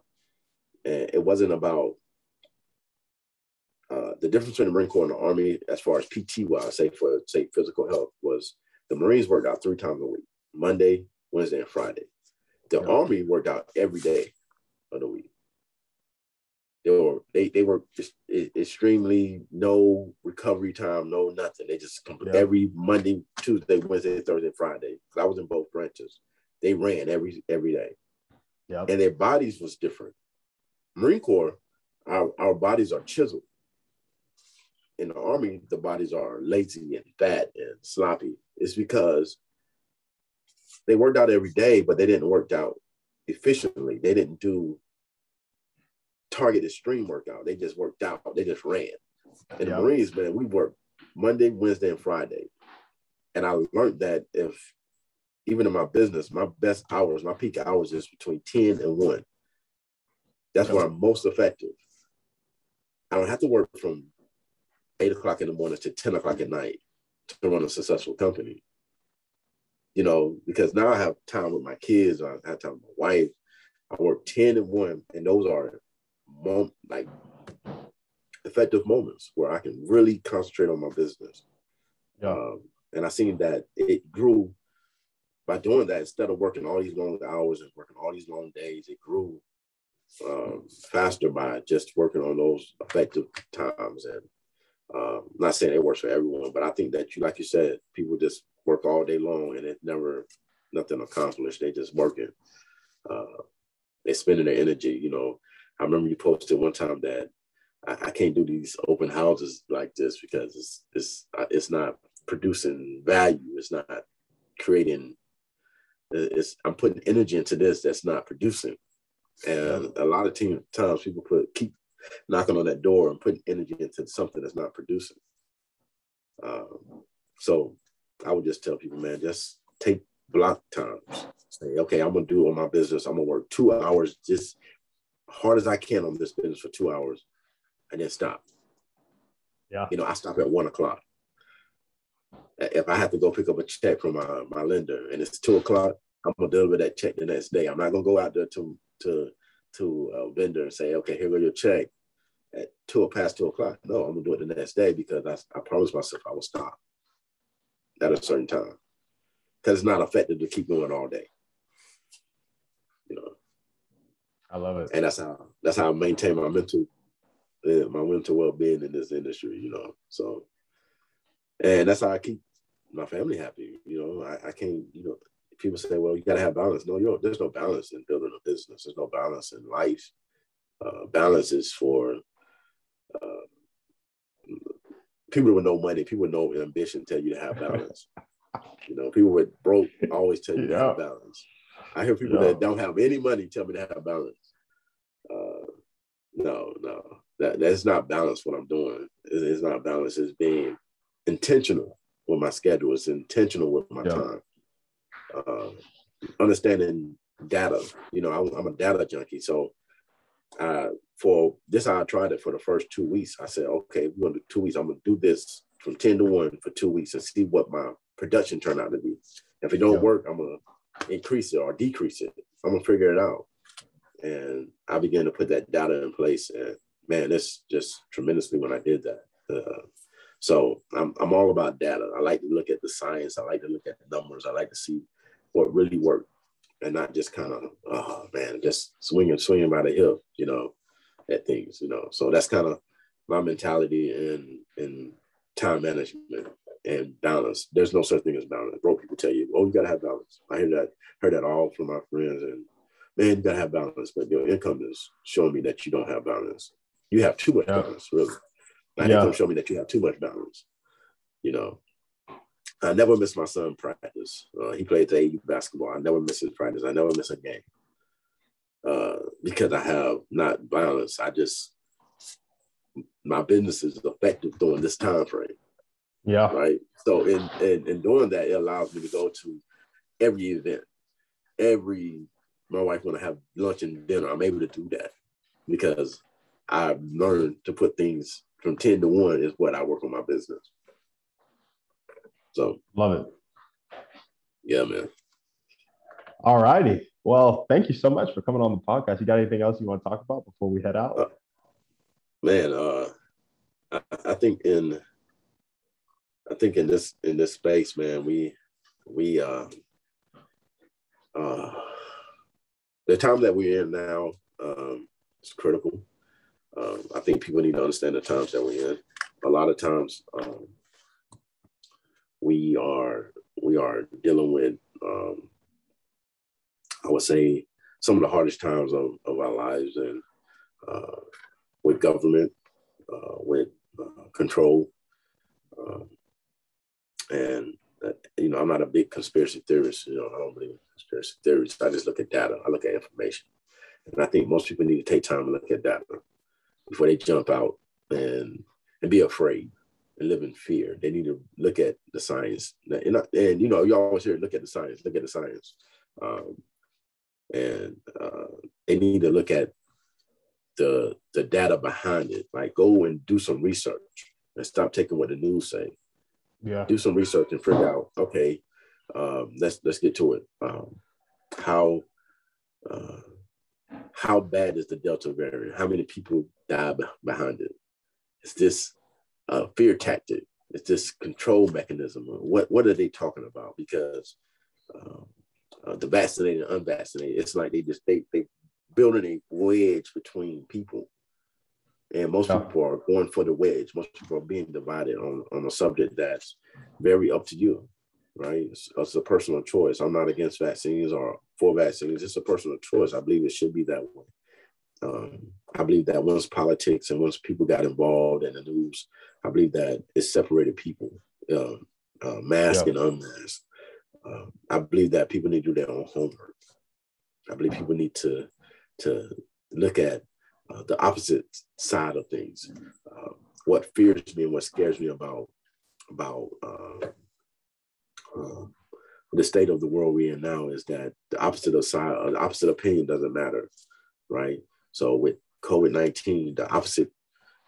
and it wasn't about uh, the difference between the Marine Corps and the Army, as far as PT wise, say for say physical health, was the Marines worked out three times a week: Monday, Wednesday, and Friday. The yeah. Army worked out every day of the week. They were they they were just extremely no recovery time, no nothing. They just come yeah. every Monday, Tuesday, Wednesday, Thursday, Friday. I was in both branches. They ran every every day. Yeah. And their bodies was different. Marine Corps, our, our bodies are chiseled. In the army, the bodies are lazy and fat and sloppy. It's because they worked out every day, but they didn't work out efficiently. They didn't do targeted stream workout. They just worked out. They just ran. In the Marines, man, we work Monday, Wednesday, and Friday. And I learned that if even in my business, my best hours, my peak hours is between 10 and 1. That's where I'm most effective. I don't have to work from eight o'clock in the morning to 10 o'clock at night to run a successful company. You know, because now I have time with my kids, I have time with my wife. I work 10 and 1, and those are mom- like effective moments where I can really concentrate on my business. Yeah. Um, and I seen that it grew by doing that instead of working all these long hours and working all these long days. It grew um, faster by just working on those effective times. And um, I'm not saying it works for everyone, but I think that you, like you said, people just work all day long and it's never nothing accomplished. They just working. Uh, they're spending their energy. You know, I remember you posted one time that I, I can't do these open houses like this because it's it's uh, it's not producing value. It's not creating. It's I'm putting energy into this that's not producing. And a lot of team, times people put keep knocking on that door and putting energy into something that's not producing. Um, so I would just tell people, man, just take block times. Say, okay, I'm gonna do all my business. I'm gonna work two hours just hard as I can on this business for two hours, and then stop. Yeah. You know, I stop at one o'clock. If I have to go pick up a check from my, my lender and it's two o'clock, I'm gonna deliver that check the next day. I'm not gonna go out there to to to a vendor and say, okay, here go your check at two or past two o'clock. No, I'm gonna do it the next day because I, I promised myself I will stop at a certain time because it's not effective to keep going all day. You know. I love it, and that's how that's how I maintain my mental uh, my mental well being in this industry. You know, so and that's how I keep my family happy. You know, I, I can't. You know, people say, well, you got to have balance. No, you there's no balance in building a business. There's no balance in life. Uh, balance is for uh, people with no money, people with no ambition tell you to have balance. *laughs* you know, people with broke always tell you yeah. to have balance. I hear people yeah. that don't have any money tell me to have balance. Uh, no, no, that that's not balance. What I'm doing it's, it's not balance. It's being intentional with my schedule. It's intentional with my yeah. time uh, understanding data. You know, I, am a data junkie, so uh, for this, I tried it for the first two weeks. I said, okay, we're gonna do two weeks. I'm gonna do this from ten to one for two weeks and see what my production turn out to be. If it don't yeah. work, I'm gonna increase it or decrease it. I'm gonna figure it out. And I began to put that data in place, and man, it's just tremendously when I did that. Uh, so I'm, I'm all about data. I like to look at the science. I like to look at the numbers. I like to see what really worked and not just kind of, oh man, just swinging, swinging by the hip, you know, at things, you know. So that's kind of my mentality in in time management and balance. There's no such thing as balance. Broke people tell you, oh, you gotta have balance. I hear that, heard that all from my friends, and man, you gotta have balance. But your income is showing me that you don't have balance. You have too much yeah. balance, really. My yeah. income showing me that you have too much balance. You know, I never miss my son practice. Uh, he played the AU basketball. I never miss his practice. I never miss a game uh, because I have not balance. I just my business is effective during this time frame. Yeah. Right. So in, in in doing that, it allows me to go to every event, every my wife want to have lunch and dinner. I'm able to do that because I've learned to put things from 10 to 1 is what I work on my business. So love it. Yeah, man. All righty. Well, thank you so much for coming on the podcast. You got anything else you want to talk about before we head out? Uh, man, uh, I, I, think in I think in this in this space, man, we we uh uh the time that we're in now um is critical. Um, I think people need to understand the times that we're in. A lot of times um, we are we are dealing with um, I would say some of the hardest times of, of our lives and uh, with government, uh, with uh, control. And, uh, you know, I'm not a big conspiracy theorist. You know, I don't believe in conspiracy theories. I just look at data, I look at information. And I think most people need to take time to look at data before they jump out and, and be afraid and live in fear. They need to look at the science. And, and you know, you always hear, look at the science, look at the science. Um, and uh, they need to look at the the data behind it. Like go and do some research and stop taking what the news say. Yeah. Do some research and figure out, okay, um, let's let's get to it. Um, how uh, how bad is the Delta variant? How many people die behind it? Is this a fear tactic? Is this control mechanism? What what are they talking about? Because um, uh, the vaccinated and unvaccinated, it's like they just they they building a wedge between people. And most yeah. people are going for the wedge. Most people are being divided on, on a subject that's very up to you, right? It's, it's a personal choice. I'm not against vaccines or for vaccines. It's a personal choice. I believe it should be that way. Um, I believe that once politics and once people got involved in the news, I believe that it separated people, uh, uh, masked yeah. and unmasked. Uh, I believe that people need to do their own homework. I believe people need to to look at uh, the opposite side of things. Uh, what fears me and what scares me about about uh, uh, the state of the world we're in now is that the opposite of side, uh, the opposite opinion doesn't matter, right? So with COVID nineteen, the opposite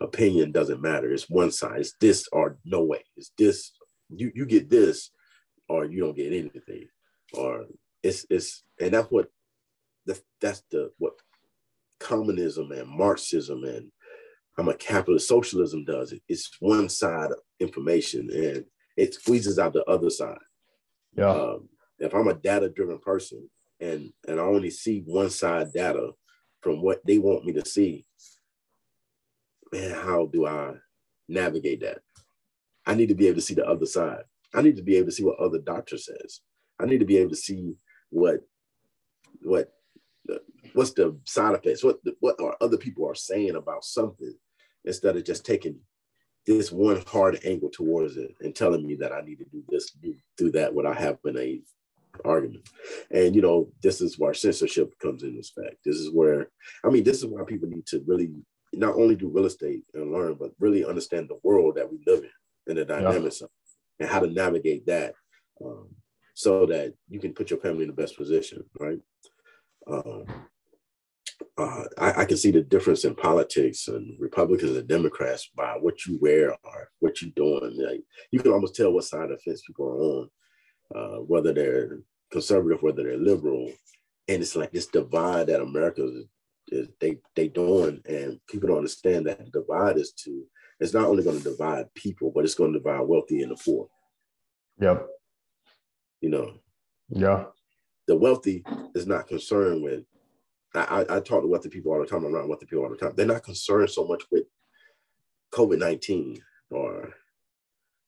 opinion doesn't matter. It's one side. It's this or no way. It's this. You you get this, or you don't get anything, or it's it's and that's what the, that's the what communism and Marxism and I'm a capitalist socialism does it. It's one side of information and it squeezes out the other side. Yeah. Um, if I'm a data driven person and and I only see one side data from what they want me to see, man, how do I navigate that? I need to be able to see the other side. I need to be able to see what other doctor says. I need to be able to see what what what's the side effects? What what are other people are saying about something instead of just taking this one hard angle towards it and telling me that I need to do this, do, do that without having a argument. And you know, this is where censorship comes in effect. This is where I mean, this is why people need to really not only do real estate and learn, but really understand the world that we live in and the dynamics yeah. of and how to navigate that um, so that you can put your family in the best position, right? Um, uh, I, I, can see the difference in politics and Republicans and Democrats by what you wear or what you're doing. Like, you can almost tell what side of the fence people are on, uh, whether they're conservative, whether they're liberal. And it's like this divide that America is, is they they doing, and people don't understand that the divide is to it's not only going to divide people, but it's going to divide wealthy and the poor. Yep. You know. Yeah. The wealthy is not concerned with I, I talk to wealthy people all the time. I'm around wealthy people all the time. They're not concerned so much with COVID nineteen or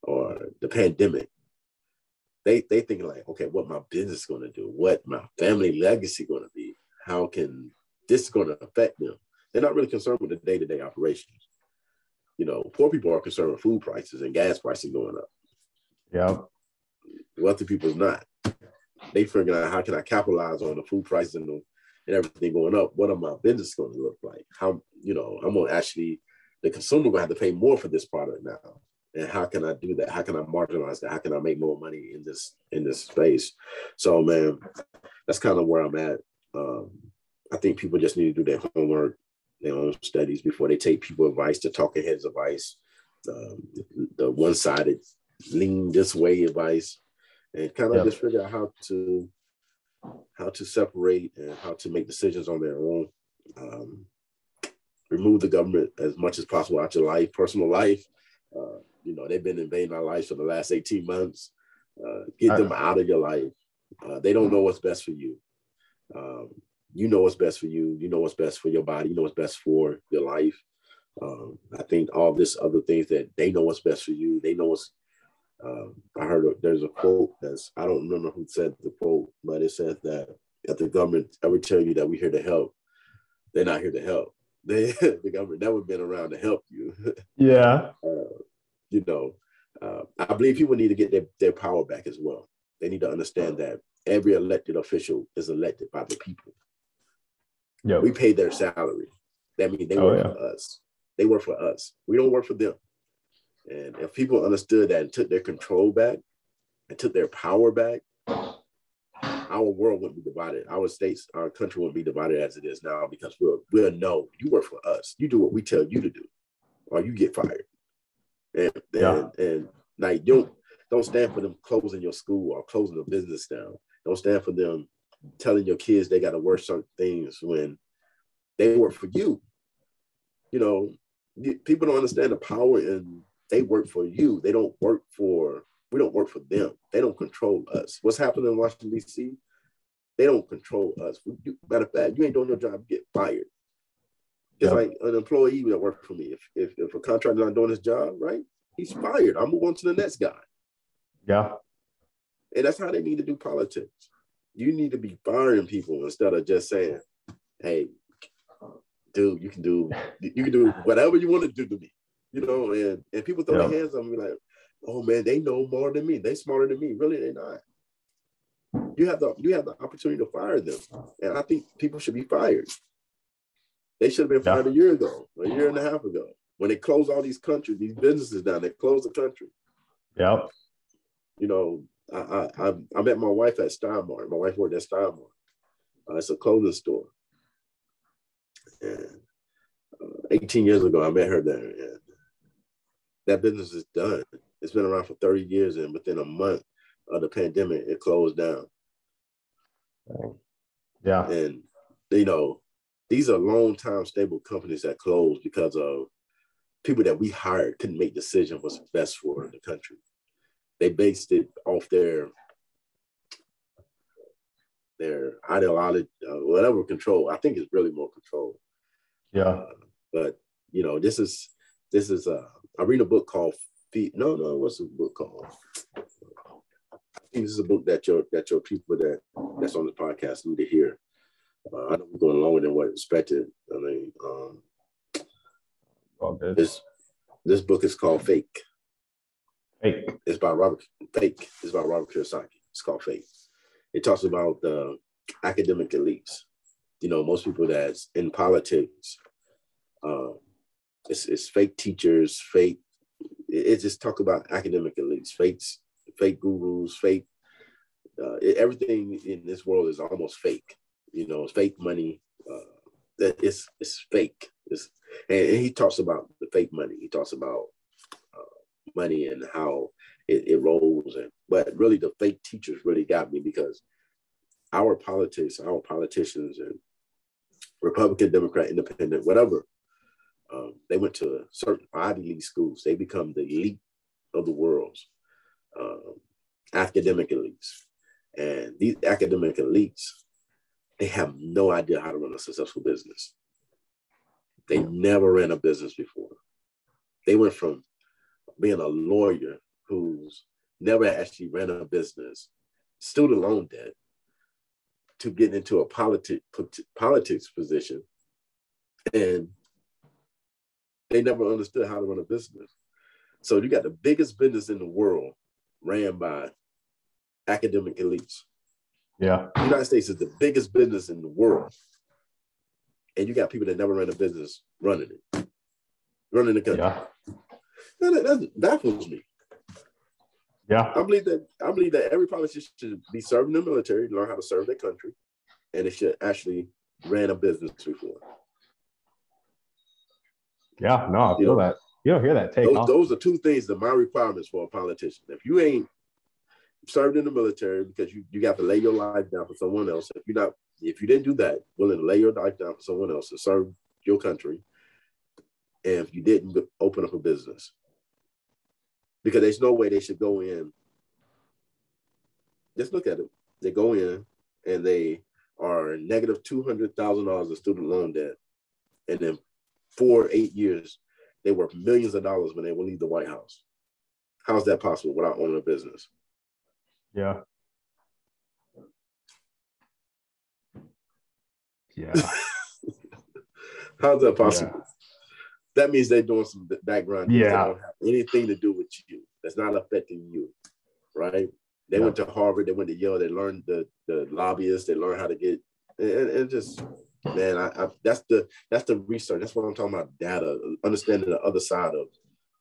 or the pandemic. They they thinking like, okay, what my business going to do? What my family legacy going to be? How can this going to affect them? They're not really concerned with the day to day operations. You know, poor people are concerned with food prices and gas prices going up. Yeah. Wealthy people's not. They figuring out how can I capitalize on the food prices and the and everything going up, what are my business going to look like? How, you know, I'm going to actually, the consumer going to have to pay more for this product now. And how can I do that? How can I marginalize that? How can I make more money in this in this space? So, man, that's kind of where I'm at. Um, I think people just need to do their homework, their own studies before they take people advice, the talking heads advice, um, the one-sided lean this way advice, and kind of just figure out how to how to separate and how to make decisions on their own. Um, remove the government as much as possible out your life, personal life. Uh, you know, they've been invading our lives for the last 18 months. Uh, get them out of your life. Uh, they don't know what's best for you. Um, you know what's best for you. You know what's best for your body. You know what's best for your life. Um, I think all this other things that they know what's best for you. They know what's um, I heard there's a quote that's I don't remember who said the quote, but it says that if the government ever tell you that we're here to help, they're not here to help. *laughs* they the government never been around to help you. *laughs* Yeah. Uh, you know, uh, I believe people need to get their, their power back as well. They need to understand that every elected official is elected by the people. Yeah. We pay their salary. That means they Oh, work yeah. for us. They work for us. We don't work for them. And if people understood that and took their control back and took their power back, our world wouldn't be divided. Our states, our country wouldn't be divided as it is now because we'll we'll know you work for us. You do what we tell you to do, or you get fired. And Yeah. and, and like don't don't stand for them closing your school or closing the business down. Don't stand for them telling your kids they got to work certain things when they work for you. You know, people don't understand the power and they work for you. They don't work for we don't work for them. They don't control us. What's happening in Washington D.C. They don't control us. You, matter of fact, you ain't doing your job, get fired. It's Yep. like an employee that worked for me. If, if if a contractor's not doing his job, right, he's fired. I move on to the next guy. Yeah. And that's how they need to do politics. You need to be firing people instead of just saying, "Hey, dude, you can do you can do whatever you want to do to me," you know. And and people throw Yeah. their hands on me like, "Oh man, they know more than me. They smarter than me." Really, they're not. You have the you have the opportunity to fire them, and I think people should be fired. They should have been Yeah. fired a year ago, a year and a half ago, when they closed all these countries, these businesses down. They closed the country Yep. you know, I, I, I, I met my wife at Stein Mart. My wife worked at Stein Mart. Uh, it's a clothing store. And uh, 18 years ago, I met her there. And that business is done. It's been around for 30 years. And within a month of the pandemic, it closed down. Yeah. And, you know, these are long time stable companies that closed because of people that we hired couldn't make decisions what's best for the country. They based it off their their ideology, uh, whatever control. I think it's really more control. Yeah. Uh, but you know, this is this is uh, I read a book called Feed. No, no, what's the book called? I think this is a book that your that your people that that's on the podcast need to hear. Uh, I know we're going longer than what expected. I mean, um, this this book is called Fake. Hey. It's by Robert Fake. It's by Robert Kiyosaki. It's called Fake. It talks about the academic elites. You know, most people that's in politics, um, it's, it's fake teachers, fake. It, it just talk about academic elites, fakes, fake gurus, fake. Uh, everything in this world is almost fake. You know, it's fake money. Uh, that it's it's fake. It's, and, and he talks about the fake money. He talks about money and how it, it rolls and but really the fake teachers really got me because our politics our politicians and republican democrat independent whatever um, they went to certain ivy league schools. They become the elite of the world um, academic elites. And these academic elites they have no idea how to run a successful business. They never ran a business before. They went from being a lawyer who's never actually ran a business, student loan debt, to getting into a politi- politics position. And they never understood how to run a business. So you got the biggest business in the world ran by academic elites. Yeah. The United States is the biggest business in the world. And you got people that never ran a business running it, running the country. Yeah. That, that, that baffles me. Yeah. I believe that I believe that every politician should be serving in the military, learn how to serve their country, and they should actually ran a business before. Yeah. No, I feel Yeah. that. You don't hear that take Those, those are two things that my requirements for a politician. If you ain't served in the military because you, you got to lay your life down for someone else, if you're not if you didn't do that, willing to lay your life down for someone else to serve your country, and if you didn't open up a business, because there's no way they should go in. Just look at it. They go in and they are negative two hundred thousand dollars of student loan debt, and then four eight years they worth millions of dollars when they will leave the White House. How's that possible without owning a business? Yeah. Yeah. *laughs* How's that possible? Yeah. That means they're doing some background. Yeah. That don't have anything to do with you. That's not affecting you, right? They yeah. went to Harvard. They went to Yale. They learned the the lobbyists. They learned how to get and, and just man, I, I, that's the that's the research. That's what I'm talking about. Data, understanding the other side of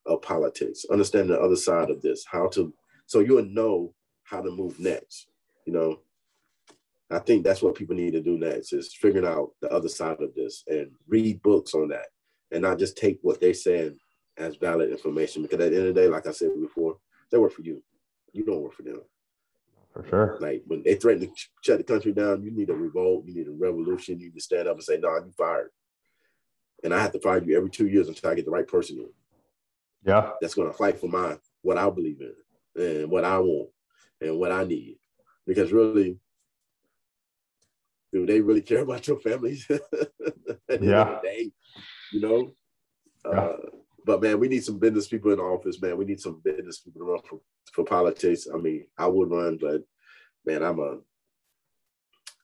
of politics, understanding the other side of this, how to so you'll know how to move next. You know, I think that's what people need to do next is figuring out the other side of this and read books on that and not just take what they're saying as valid information. Because at the end of the day, like I said before, they work for you. You don't work for them. For sure. Like when they threaten to shut the country down, you need a revolt, you need a revolution, you need to stand up and say, no, nah, you fired. And I have to fire you every two years until I get the right person in. Yeah. That's gonna fight for my what I believe in and what I want and what I need. Because really, do they really care about your families? *laughs* yeah. Day, you know? Yeah. Uh, but man, we need some business people in the office, man. We need some business people to run for, for politics. I mean, I would run, but man, I'm a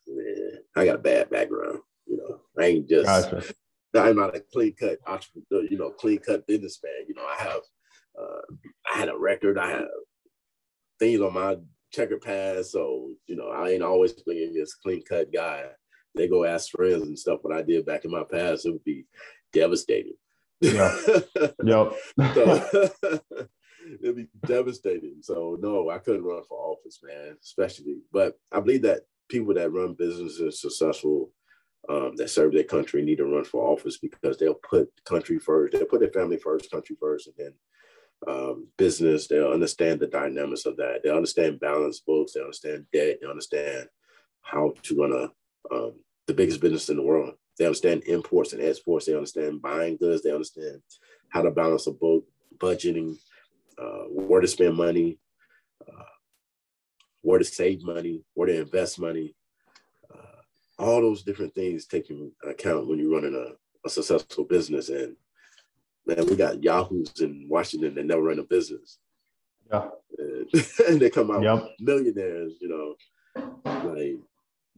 man, I got a bad background. You know, I ain't just gotcha. I'm not a clean cut entrepreneur, you know, clean cut businessman. You know, I have uh, I had a record, I have things on my checkered past. So, you know, I ain't always been this clean cut guy. They go ask friends and stuff what I did back in my past, it would be devastating. Yeah. *laughs* yep. so, *laughs* it'd be devastating. So no, I couldn't run for office, man, especially. But I believe that people that run businesses successful, um, that serve their country need to run for office because they'll put country first. They'll put their family first, country first, and then um, business. They'll understand the dynamics of that. They understand balance books. They understand debt. They understand how to run a um, the biggest business in the world. They understand imports and exports. They understand buying goods. They understand how to balance a book, budgeting, uh, where to spend money, uh, where to save money, where to invest money. Uh, all those different things take into account when you're running a, a successful business. And man, we got yahoos in Washington that never run a business. Yeah. And, and *laughs* they come out yep. millionaires, you know. Like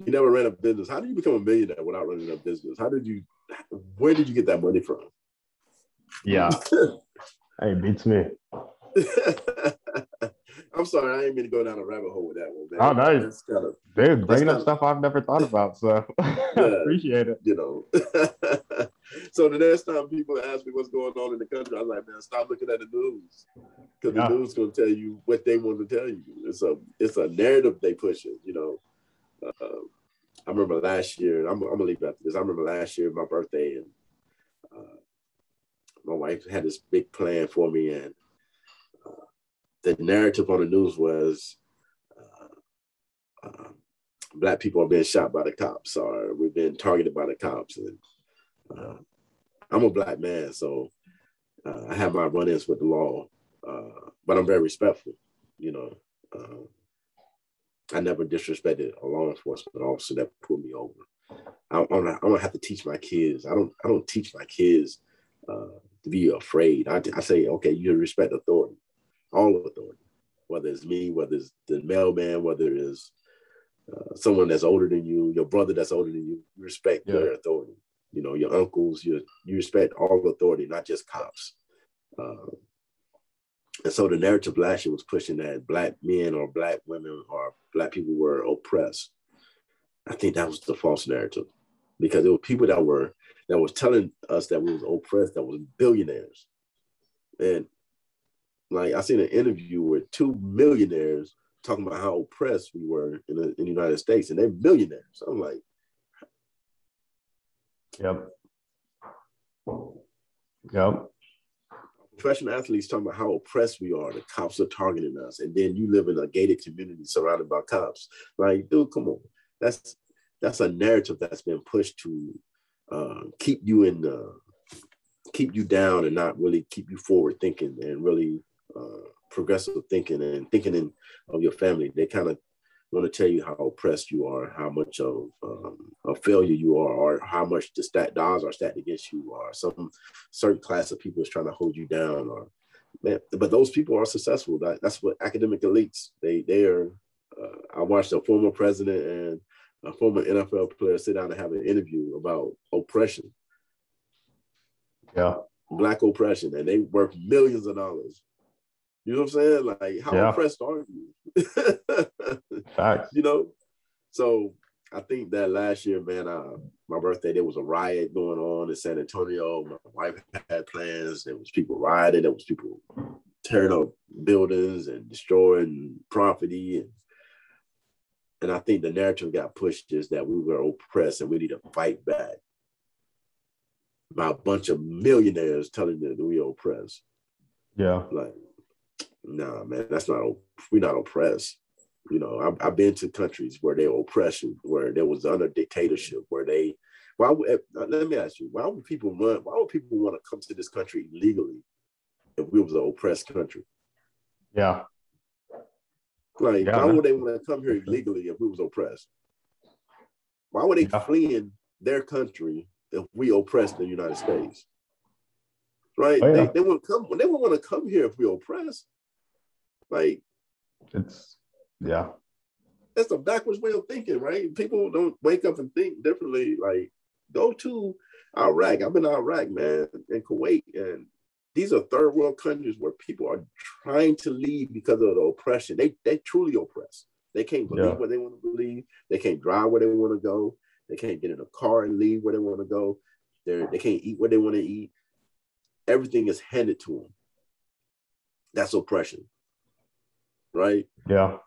you never ran a business. How did you become a millionaire without running a business? How did you where did you get that money from? Yeah. *laughs* hey, beats me. *laughs* I'm sorry, I ain't mean to go down a rabbit hole with that one, man. Oh, nice. Kind of, Dude, bringing up stuff I've never thought about, so *laughs* yeah, appreciate it. You know. so the next time people ask me what's going on in the country, I'm like, man, stop looking at the news. Because yeah. the news is gonna tell you what they want to tell you. It's a it's a narrative they push it, you know. Uh, I remember last year, I'm, I'm, gonna leave after this. I remember last year, my birthday, and uh, my wife had this big plan for me, and the narrative on the news was uh, uh, black people are being shot by the cops or we've been targeted by the cops. And uh, I'm a black man, so uh, I have my run-ins with the law, uh, but I'm very respectful. You know, uh, I never disrespected a law enforcement officer that pulled me over. I, I'm, not, I don't have to teach my kids. I don't. I don't teach my kids to be afraid. I, I say, okay, you respect authority all authority, whether it's me, whether it's the mailman, whether it's uh, someone that's older than you, your brother that's older than you, you respect yeah. their authority. You know, your uncles, you, you respect all authority, not just cops. Uh, and so the narrative last year was pushing that black men or black women or black people were oppressed. I think that was the false narrative because there were people that were that was telling us that we was oppressed, that was billionaires. And like I seen an interview with two millionaires talking about how oppressed we were in the, in the United States, and they're millionaires. I'm like, yep, yep. Professional athletes talking about how oppressed we are. The cops are targeting us, and then you live in a gated community surrounded by cops. Like, dude, come on. That's that's a narrative that's been pushed to uh, keep you in the keep you down and not really keep you forward thinking and really uh, progressive thinking and thinking in, of your family. They kind of want to tell you how oppressed you are, how much of um, a failure you are, or how much the stat odds are stacked against you, or some certain class of people is trying to hold you down, or man, but those people are successful. That, that's what academic elites. They they are. Uh, I watched a former president and a former NFL player sit down and have an interview about oppression, Yeah. Black oppression, and they worth millions of dollars. You know what I'm saying? Like, how Yeah. oppressed are you? *laughs* Facts. you know? So I think that last year, man, uh, my birthday, there was a riot going on in San Antonio. My wife had plans. There was people rioting. There was people tearing up buildings and destroying property. And, and I think the narrative got pushed is that we were oppressed and we need to fight back by a bunch of millionaires telling them that we are oppressed. Yeah. Like, nah, man, that's not, we're not oppressed. You know, I've, I've been to countries where they were oppression, where there was under dictatorship, where they, why would, eh, let me ask you, why would people run, why would people want to come to this country legally if we was an oppressed country? Yeah. Like, Yeah, why man. would they want to come here illegally if we was oppressed? Why would they Yeah. flee in their country if we oppressed the United States? Right? Oh, yeah. They, they wouldn't come. They wouldn't want to come here if we oppressed. Like It's yeah. that's a backwards way of thinking, right? People don't wake up and think differently. Like go to Iraq. I've been to Iraq, man, and Kuwait, and these are third world countries where people are trying to leave because of the oppression. They they truly oppressed. They can't believe Yeah. what they want to believe. They can't drive where they want to go. They can't get in a car and leave where they want to go. They they can't eat what they want to eat. Everything is handed to them. That's oppression, right? Yeah.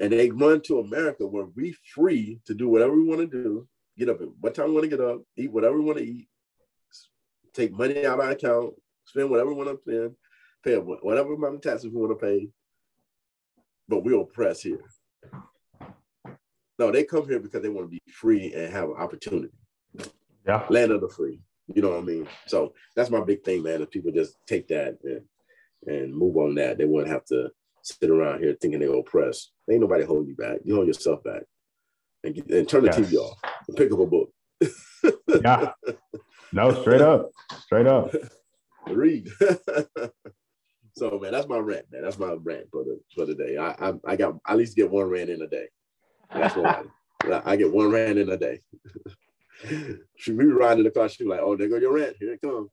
And they run to America where we free to do whatever we want to do. Get up at what time we want to get up, eat whatever we want to eat, take money out of our account, spend whatever we want to spend, pay whatever amount of taxes we want to pay. But we're oppressed here. No, they come here because they want to be free and have an opportunity. Yeah. Land of the free. You know what I mean? So that's my big thing, man. If people just take that and, and move on that, they wouldn't have to sit around here thinking they're oppressed. Ain't nobody holding you back. You hold yourself back. And, get, and turn the Yes. TV off and pick up a book. *laughs* Yeah. No, straight up. Straight up. *laughs* read. *laughs* so man, that's my rant, man. That's my rant for the for the day. I I, I got I at least get one rant in a day. That's what I, I get one rant in a day. she we riding in the car, she was like, oh, there go your rant. Here it comes.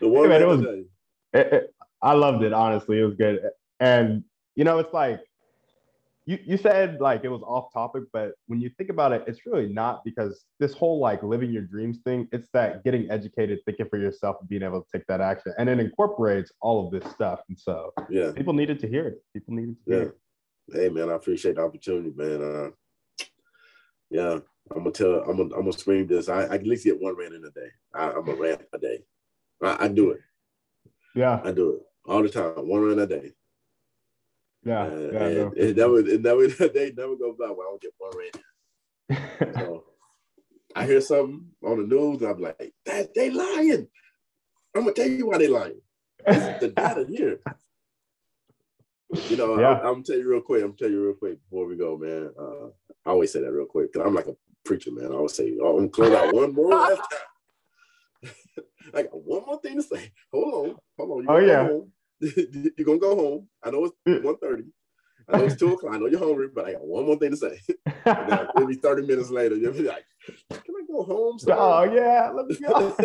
The one Hey, man, it was-. It- it- I loved it, honestly. It was good. And, you know, it's like, you, you said like it was off topic, but when you think about it, it's really not because this whole like living your dreams thing, it's that getting educated, thinking for yourself, and being able to take that action. And it incorporates all of this stuff. And so Yeah. people needed to hear it. People needed to hear Yeah. it. Hey man, I appreciate the opportunity, man. Uh, yeah, I'm gonna tell. I'm gonna. I'm gonna scream this. I, I at least get one rant in a day. I, I'm a rant a day. I, I do it. Yeah. I do it all the time. One rant a day. Yeah. Uh, yeah and no. it never. It never. *laughs* They never go by I don't get one rant. *laughs* So I hear something on the news, I'm like, that they lying. I'm gonna tell you why they lying. The data here. You know, Yeah. I'm, I'm gonna tell you real quick. I'm tell you real quick before we go, man. Uh, I always say that real quick because I'm like a preacher, man. I always say, oh, I'm close out one more *laughs* last time. *laughs* I got one more thing to say. Hold on, hold on. You Oh, go yeah. home. *laughs* you're gonna go home. I know it's 1.30. I know it's two o'clock. I know you're hungry, but I got one more thing to say. *laughs* Then maybe 30 minutes later, you'll be like, can I go home? sir?" oh yeah, let me go.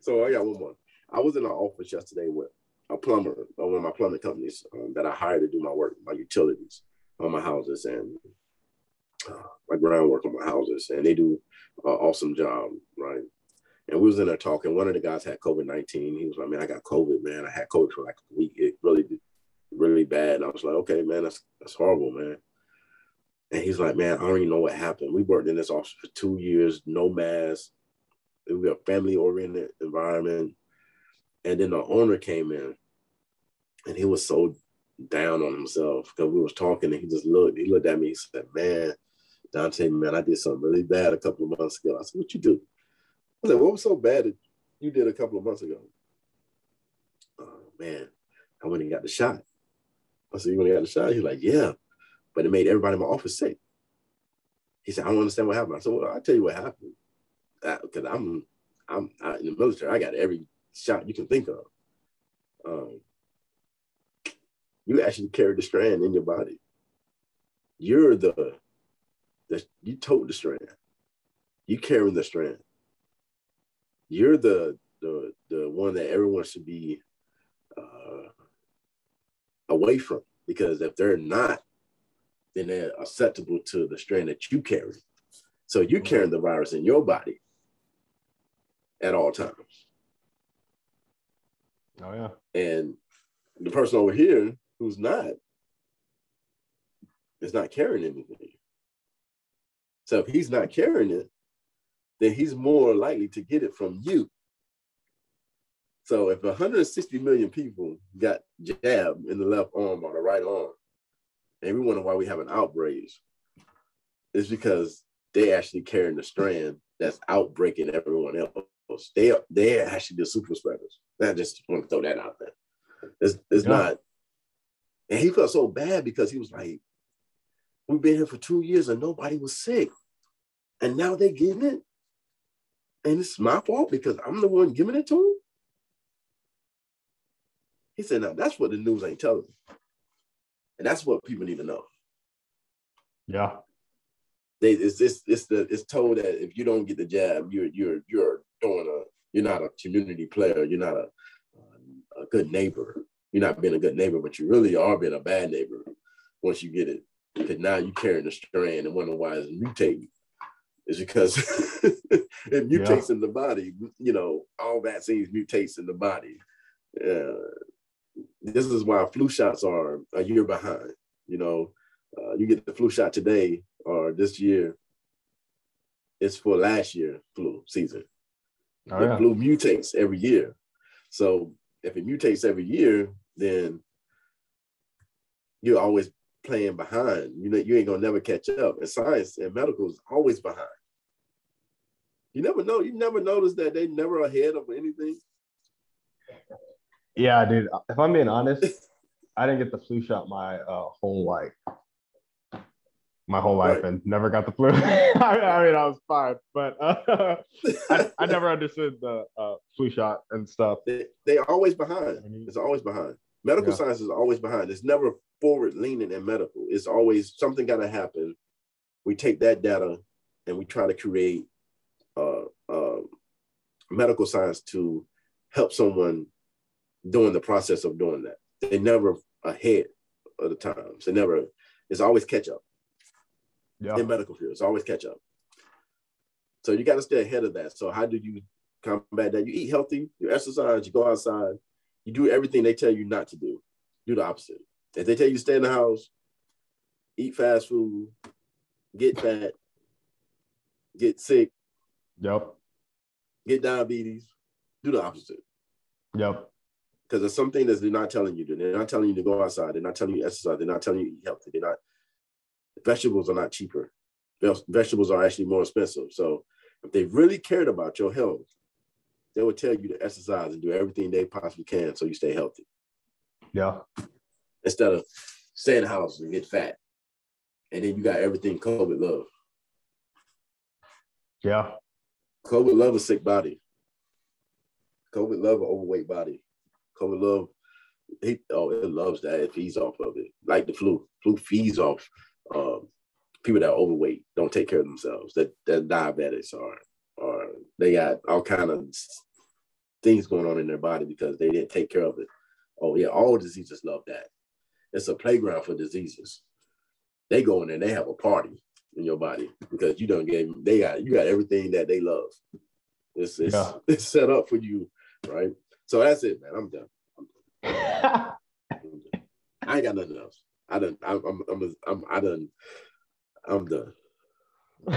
so I got one more. I was in the office yesterday with a plumber, uh, one of my plumbing companies um, that I hired to do my work, my utilities on my houses and uh, my groundwork on my houses, and they do an awesome job, right? And we was in there talking. One of the guys had COVID nineteen. He was like, "Man, I got COVID, man. I had COVID for like a week. It really, really bad." And I was like, "Okay, man, that's that's horrible, man." And he's like, "Man, I don't even know what happened. We worked in this office for two years, no mask. We were a family oriented environment." And then the owner came in, and he was so down on himself because we was talking, and he just looked. He looked at me. He said, "Man, Dante, man, I did something really bad a couple of months ago." I said, "What you do?" I said, "What was so bad that you did a couple of months ago?" Oh man, I went and got the shot. I said, "You went and got the shot?" He's like, "Yeah," but it made everybody in my office sick. He said, "I don't understand what happened." I said, "Well, I'll tell you what happened. Because I'm, I'm out in the military. I got every shot you can think of. Um, you actually carry the strand in your body. You're the, the you tote the strand. You carrying the strand. You're the the the one that everyone should be uh, away from because if they're not, then they're susceptible to the strain that you carry. So you're carrying the virus in your body at all times. Oh yeah. And the person over here who's not is not carrying anything. So if he's not carrying it, then he's more likely to get it from you. So if 160 million people got jabbed in the left arm or the right arm, and we wonder why we have an outbreak, it's because they actually carrying the strand that's outbreaking everyone else. They are they are actually the super spreaders. I just want to throw that out there. It's, it's yeah. not. And he felt so bad because he was like, we've been here for two years and nobody was sick. And now they're getting it. And it's my fault because I'm the one giving it to him. He said, now that's what the news ain't telling. And that's what people need to know. Yeah. They it's it's it's the it's told that if you don't get the jab, you're you're you're doing a you're not a community player, you're not a a good neighbor. You're not being a good neighbor, but you really are being a bad neighbor once you get it. Because now you're carrying the strand and wondering why it's mutating. It's because *laughs* *laughs* it mutates yeah. in the body. You know, all vaccines mutates in the body. Uh, this is why flu shots are a year behind. You know, uh, you get the flu shot today or this year, it's for last year flu season. Oh, the flu mutates every year. So if it mutates every year, then you're always playing behind. You know, you ain't gonna never catch up. And science and medical is always behind. You never know. You never notice that they never ahead of anything. Yeah, dude. If I'm being honest, *laughs* I didn't get the flu shot my uh, whole life my whole life right. and never got the flu. *laughs* I, I, mean, I was fine, but uh, *laughs* I, I, never understood the uh, flu shot and stuff. They, they're always behind. It's always behind. Medical yeah. science is always behind. It's never forward leaning in medical. It's always something got to happen. We take that data and we try to create uh, uh, medical science to help someone during the process of doing that. They never ahead of the times. They never. It's always catch up yeah. in medical fields. Always catch up. So you got to stay ahead of that. So how do you combat that? You eat healthy, you exercise, you go outside, you do everything they tell you not to do. Do the opposite. If they tell you to stay in the house, eat fast food, get fat, get sick, yep, get diabetes, do the opposite. Yep. Because there's something that they're not telling you. They're not telling you to go outside. They're not telling you to exercise. They're not telling you to eat healthy. They're not vegetables are not cheaper. Vegetables are actually more expensive. So if they really cared about your health, they would tell you to exercise and do everything they possibly can so you stay healthy. Yeah. Instead of stay in the house and get fat. And then you got everything COVID love. Yeah. COVID love a sick body. COVID love an overweight body. COVID love, he, oh, it loves that. It feeds off of it. Like the flu. Flu feeds off um, people that are overweight don't take care of themselves, that that diabetics or or they got all kind of things going on in their body because they didn't take care of it. Oh yeah, all diseases love that. It's a playground for diseases. They go in there, they have a party in your body because you don't get they got you got everything that they love. It's it's, yeah. *laughs* it's set up for you, right? So that's it, man. I'm done. I'm done. I ain't got nothing else. I done. I'm. I'm. I'm. I'm I done. I'm done. *laughs*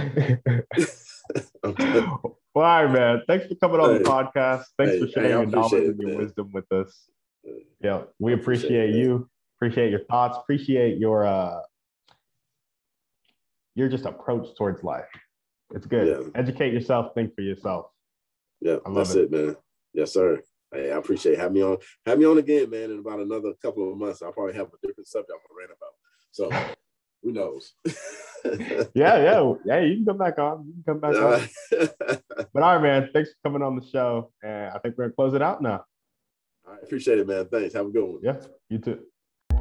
I'm done. Well, all right, man. Thanks for coming on hey, the podcast. Thanks hey, for sharing hey, your knowledge it, and your man. wisdom with us. Yeah, we appreciate, appreciate you. Appreciate your thoughts. Appreciate your uh your just approach towards life. It's good. Yeah. Educate yourself. Think for yourself. Yeah, that's it. it, man. Yes, sir. Hey, I appreciate having me on. Have me on again, man. In about another couple of months, I'll probably have a different subject I'm gonna rant about. So *laughs* who knows? *laughs* yeah, yeah, yeah. You can come back on. You can come back on. *laughs* but all right, man. Thanks for coming on the show, and I think we're gonna close it out now. I appreciate it, man. Thanks. Have a good one. Yeah, you too.